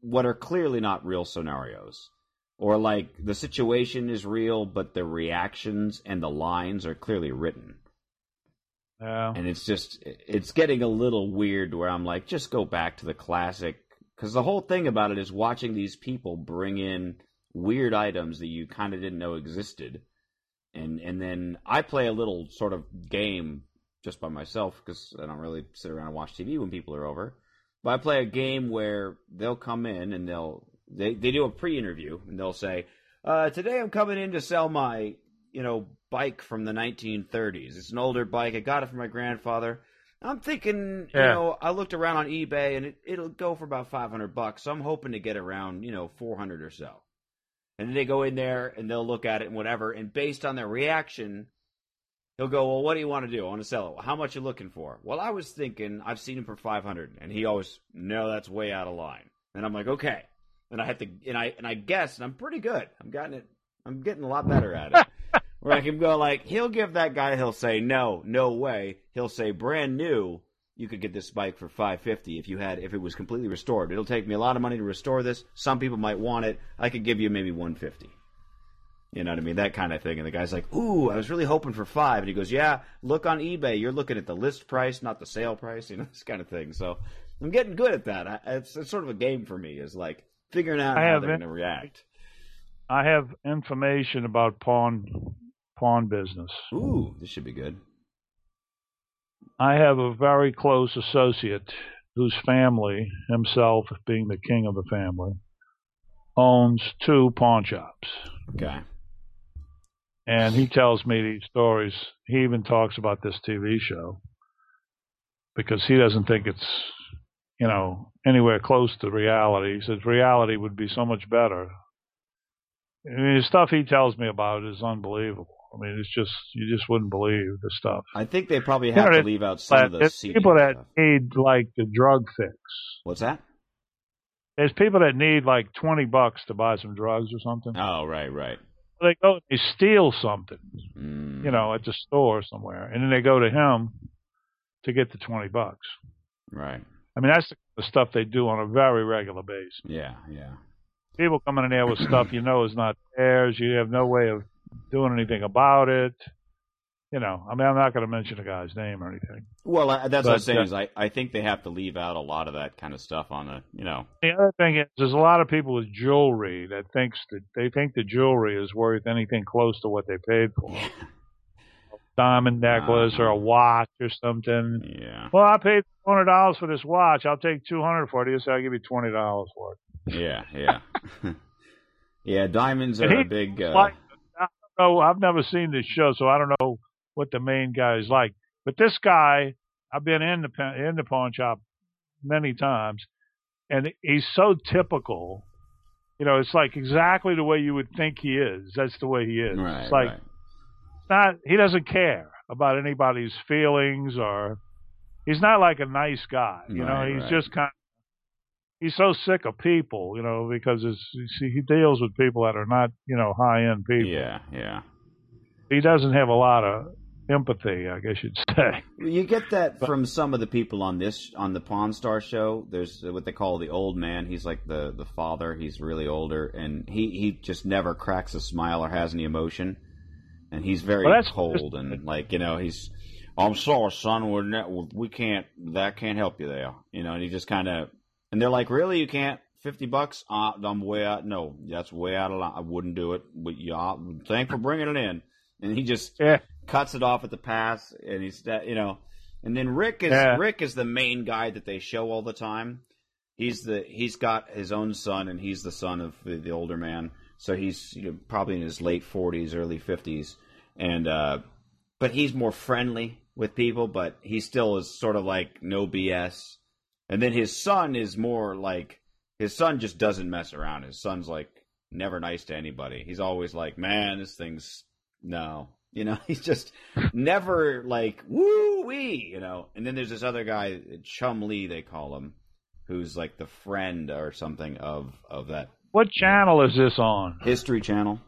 S2: what are clearly not real scenarios. Or like the situation is real, but the reactions and the lines are clearly written
S1: Yeah.
S2: and it's just it's getting a little weird where I'm like, just go back to the classic because the whole thing about it is watching these people bring in weird items that you kind of didn't know existed, and and then I play a little sort of game just by myself because I don't really sit around and watch TV when people are over. But I play a game where they'll come in and they'll they they do a pre-interview and they'll say, uh, "Today I'm coming in to sell my you know bike from the 1930s. It's an older bike. I got it from my grandfather. I'm thinking, you
S1: Yeah.
S2: know, I looked around on eBay and it, it'll go for about 500 bucks. So I'm hoping to get around, you know, 400 or so. And then they go in there and they'll look at it and whatever. And based on their reaction, he'll go, well, what do you want to do? I want to sell it. How much are you looking for? Well, I was thinking I've seen him for 500. And he always, no, that's way out of line. And I'm like, okay. And I have to, and I, and I guess, and I'm pretty good. I'm getting it. I'm getting a lot better at it. *laughs* Where I can go like, he'll give that guy, he'll say, no, no way. He'll say, brand new, you could get this bike for 550 if you had, if it was completely restored. It'll take me a lot of money to restore this. Some people might want it. I could give you maybe 150. You know what I mean? That kind of thing. And the guy's like, ooh, I was really hoping for five. And he goes, yeah, look on eBay. You're looking at the list price, not the sale price, *laughs* you know, this kind of thing. So I'm getting good at that. I, it's, it's sort of a game for me is like figuring out
S1: I
S2: how
S1: have
S2: they're
S1: it-
S2: going to react.
S1: I have information about pawn pawn business.
S2: Ooh, this should be good.
S1: I have a very close associate whose family, himself being the king of the family, owns two pawn shops.
S2: Okay.
S1: And he tells me these stories. He even talks about this TV show because he doesn't think it's, you know, anywhere close to reality. He says reality would be so much better. I mean, the stuff he tells me about is unbelievable. I mean, it's just you just wouldn't believe the stuff.
S2: I think they probably
S1: You
S2: have
S1: know,
S2: to leave out some of the
S1: people that
S2: stuff.
S1: need like the drug fix.
S2: What's that?
S1: There's people that need like twenty bucks to buy some drugs or something.
S2: Oh, right, right.
S1: They go, and they steal something,
S2: Mm,
S1: you know, at the store somewhere, and then they go to him to get the twenty bucks.
S2: Right.
S1: I mean, that's the stuff they do on a very regular basis.
S2: Yeah, yeah.
S1: People coming in there with stuff you know is not theirs. You have no way of doing anything about it. You know, I mean, I'm not going to mention a guy's name or anything.
S2: Well, I, that's what I'm saying
S1: uh,
S2: is I, I think they have to leave out a lot of that kind of stuff on a you know
S1: The other thing is, there's a lot of people with jewelry that thinks that they think the jewelry is worth anything close to what they paid for. Diamond necklace or a watch or something.
S2: yeah
S1: Well, I paid two hundred dollars for this watch. I'll take two hundred for it. Say I'll give you twenty dollars for it.
S2: yeah yeah *laughs* yeah diamonds are a big uh,
S1: like- Oh, I've never seen this show, so I don't know what the main guy is like. But this guy, I've been in the in the pawn shop many times, and he's so typical. You know, it's like exactly the way you would think he is. That's the way he is.
S2: Right.
S1: it's like
S2: right.
S1: not he doesn't care about anybody's feelings or he's not like a nice guy. You
S2: Right,
S1: know, he's just kind. He's so sick of people, you know, because it's, you see, he deals with people that are not, you know, high end people.
S2: Yeah, yeah.
S1: He doesn't have a lot of empathy, I guess you'd *laughs* say.
S2: You get that from some of the people on this on the Pawn Star show. There's what they call the old man. He's like the the father. He's really older, and he he just never cracks a smile or has any emotion, and he's very
S1: Well,
S2: cold
S1: just-
S2: and like you know he's. I'm sorry, son. We're not, we can't. That can't help you there. You know, and he just kind of. And they're like, "Really? You can't? Fifty bucks? Uh, I'm way out. No, that's way out of line. I wouldn't do it. But yeah, thanks for bringing it in." And he just
S1: Yeah.
S2: cuts it off at the pass, and he's that you know. And then Rick is
S1: Yeah.
S2: Rick is the main guy that they show all the time. He's the he's got his own son, and he's the son of the, the older man. So he's you know, probably in his late forties, early fifties, and uh, but he's more friendly with people. But he still is sort of like no BS. And then his son is more like his son just doesn't mess around. His son's like never nice to anybody. He's always like, man, this thing's no. You know, *laughs* he's just never like woo wee, you know. And then there's this other guy, Chumlee they call him, who's like the friend or something of of that
S1: What channel is this on?
S2: History Channel.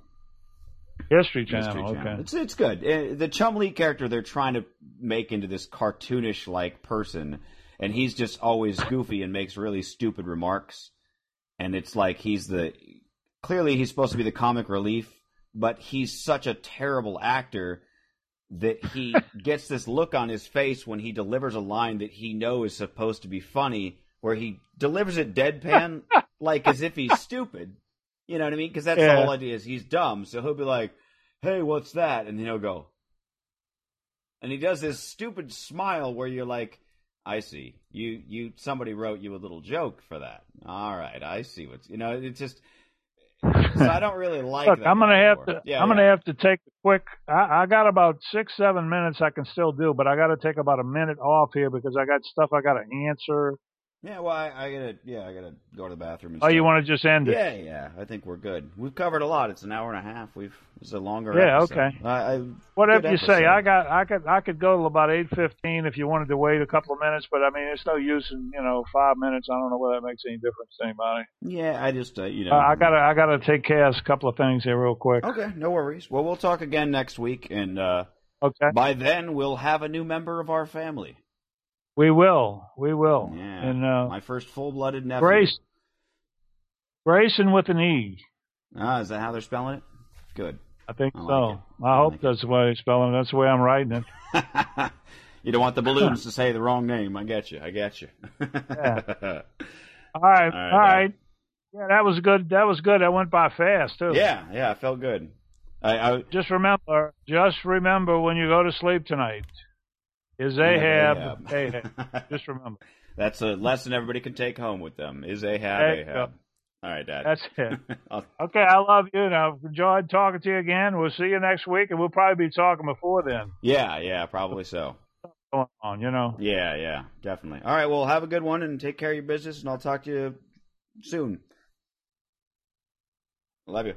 S1: History Channel.
S2: History
S1: okay.
S2: It's it's good. Uh, The Chumlee character they're trying to make into this cartoonish like person, and he's just always goofy and makes really stupid remarks. And it's like he's the clearly he's supposed to be the comic relief, but he's such a terrible actor that he *laughs* gets this look on his face when he delivers a line that he knows is supposed to be funny, where he delivers it deadpan, *laughs* like as if he's stupid. You know what I mean? Because that's
S1: Yeah.
S2: the whole idea is he's dumb. So he'll be like, "Hey, what's that?" And then he'll go, and he does this stupid smile where you're like, "I see you. You somebody wrote you a little joke for that. All right, I see what's you know. It's just." So I don't really like.
S1: Look,
S2: that
S1: I'm gonna
S2: guy
S1: have to.
S2: Yeah,
S1: I'm
S2: yeah.
S1: gonna have to take a quick. I, I got about six, seven minutes. I can still do, but I got to take about a minute off here because I got stuff I got to answer.
S2: Yeah, well, I, I gotta, yeah, I gotta go to the bathroom. And
S1: Oh, you want to just end it?
S2: Yeah, yeah. I think we're good. We've covered a lot. It's an hour and a half. We've it's a longer.
S1: Yeah,
S2: episode.
S1: okay.
S2: I, I,
S1: Whatever you say. I got. I could. I could go till about eight fifteen if you wanted to wait a couple of minutes. But I mean, it's no use in you know five minutes. I don't know whether that makes any difference to anybody.
S2: Yeah, I just, uh, you know.
S1: Uh, I gotta. I gotta take care of a couple of things here real quick.
S2: Okay, no worries. Well, we'll talk again next week, and uh,
S1: Okay.
S2: by then we'll have a new member of our family.
S1: We will. We will.
S2: Yeah,
S1: And uh,
S2: my first full-blooded nephew.
S1: Grace. Grayson with an E.
S2: Ah, is that how they're spelling it? Good.
S1: I think
S2: I
S1: so.
S2: it.
S1: I
S2: I
S1: hope
S2: like it.
S1: that's the way they're spelling it. That's the way I'm writing it. *laughs*
S2: you don't want the balloons to say the wrong name. I get you. I get you.
S1: Yeah. All right. *laughs*
S2: All right,
S1: All right. Yeah, that was good. That was good. That went by fast too.
S2: yeah, yeah. I felt good. I, I
S1: Just remember, just remember when you go to sleep tonight, is Ahab, Ahab. *laughs* Just remember.
S2: That's a lesson everybody can take home with them. Is Ahab
S1: you
S2: Ahab? All right, Dad.
S1: That's it. *laughs* Okay, I love you. Now, enjoyed talking to you again. We'll see you next week, and we'll probably be talking before then.
S2: yeah, yeah, probably so.
S1: Going on, you know.
S2: Yeah, yeah, definitely. All right, well, have a good one and take care of your business, and I'll talk to you soon. Love you.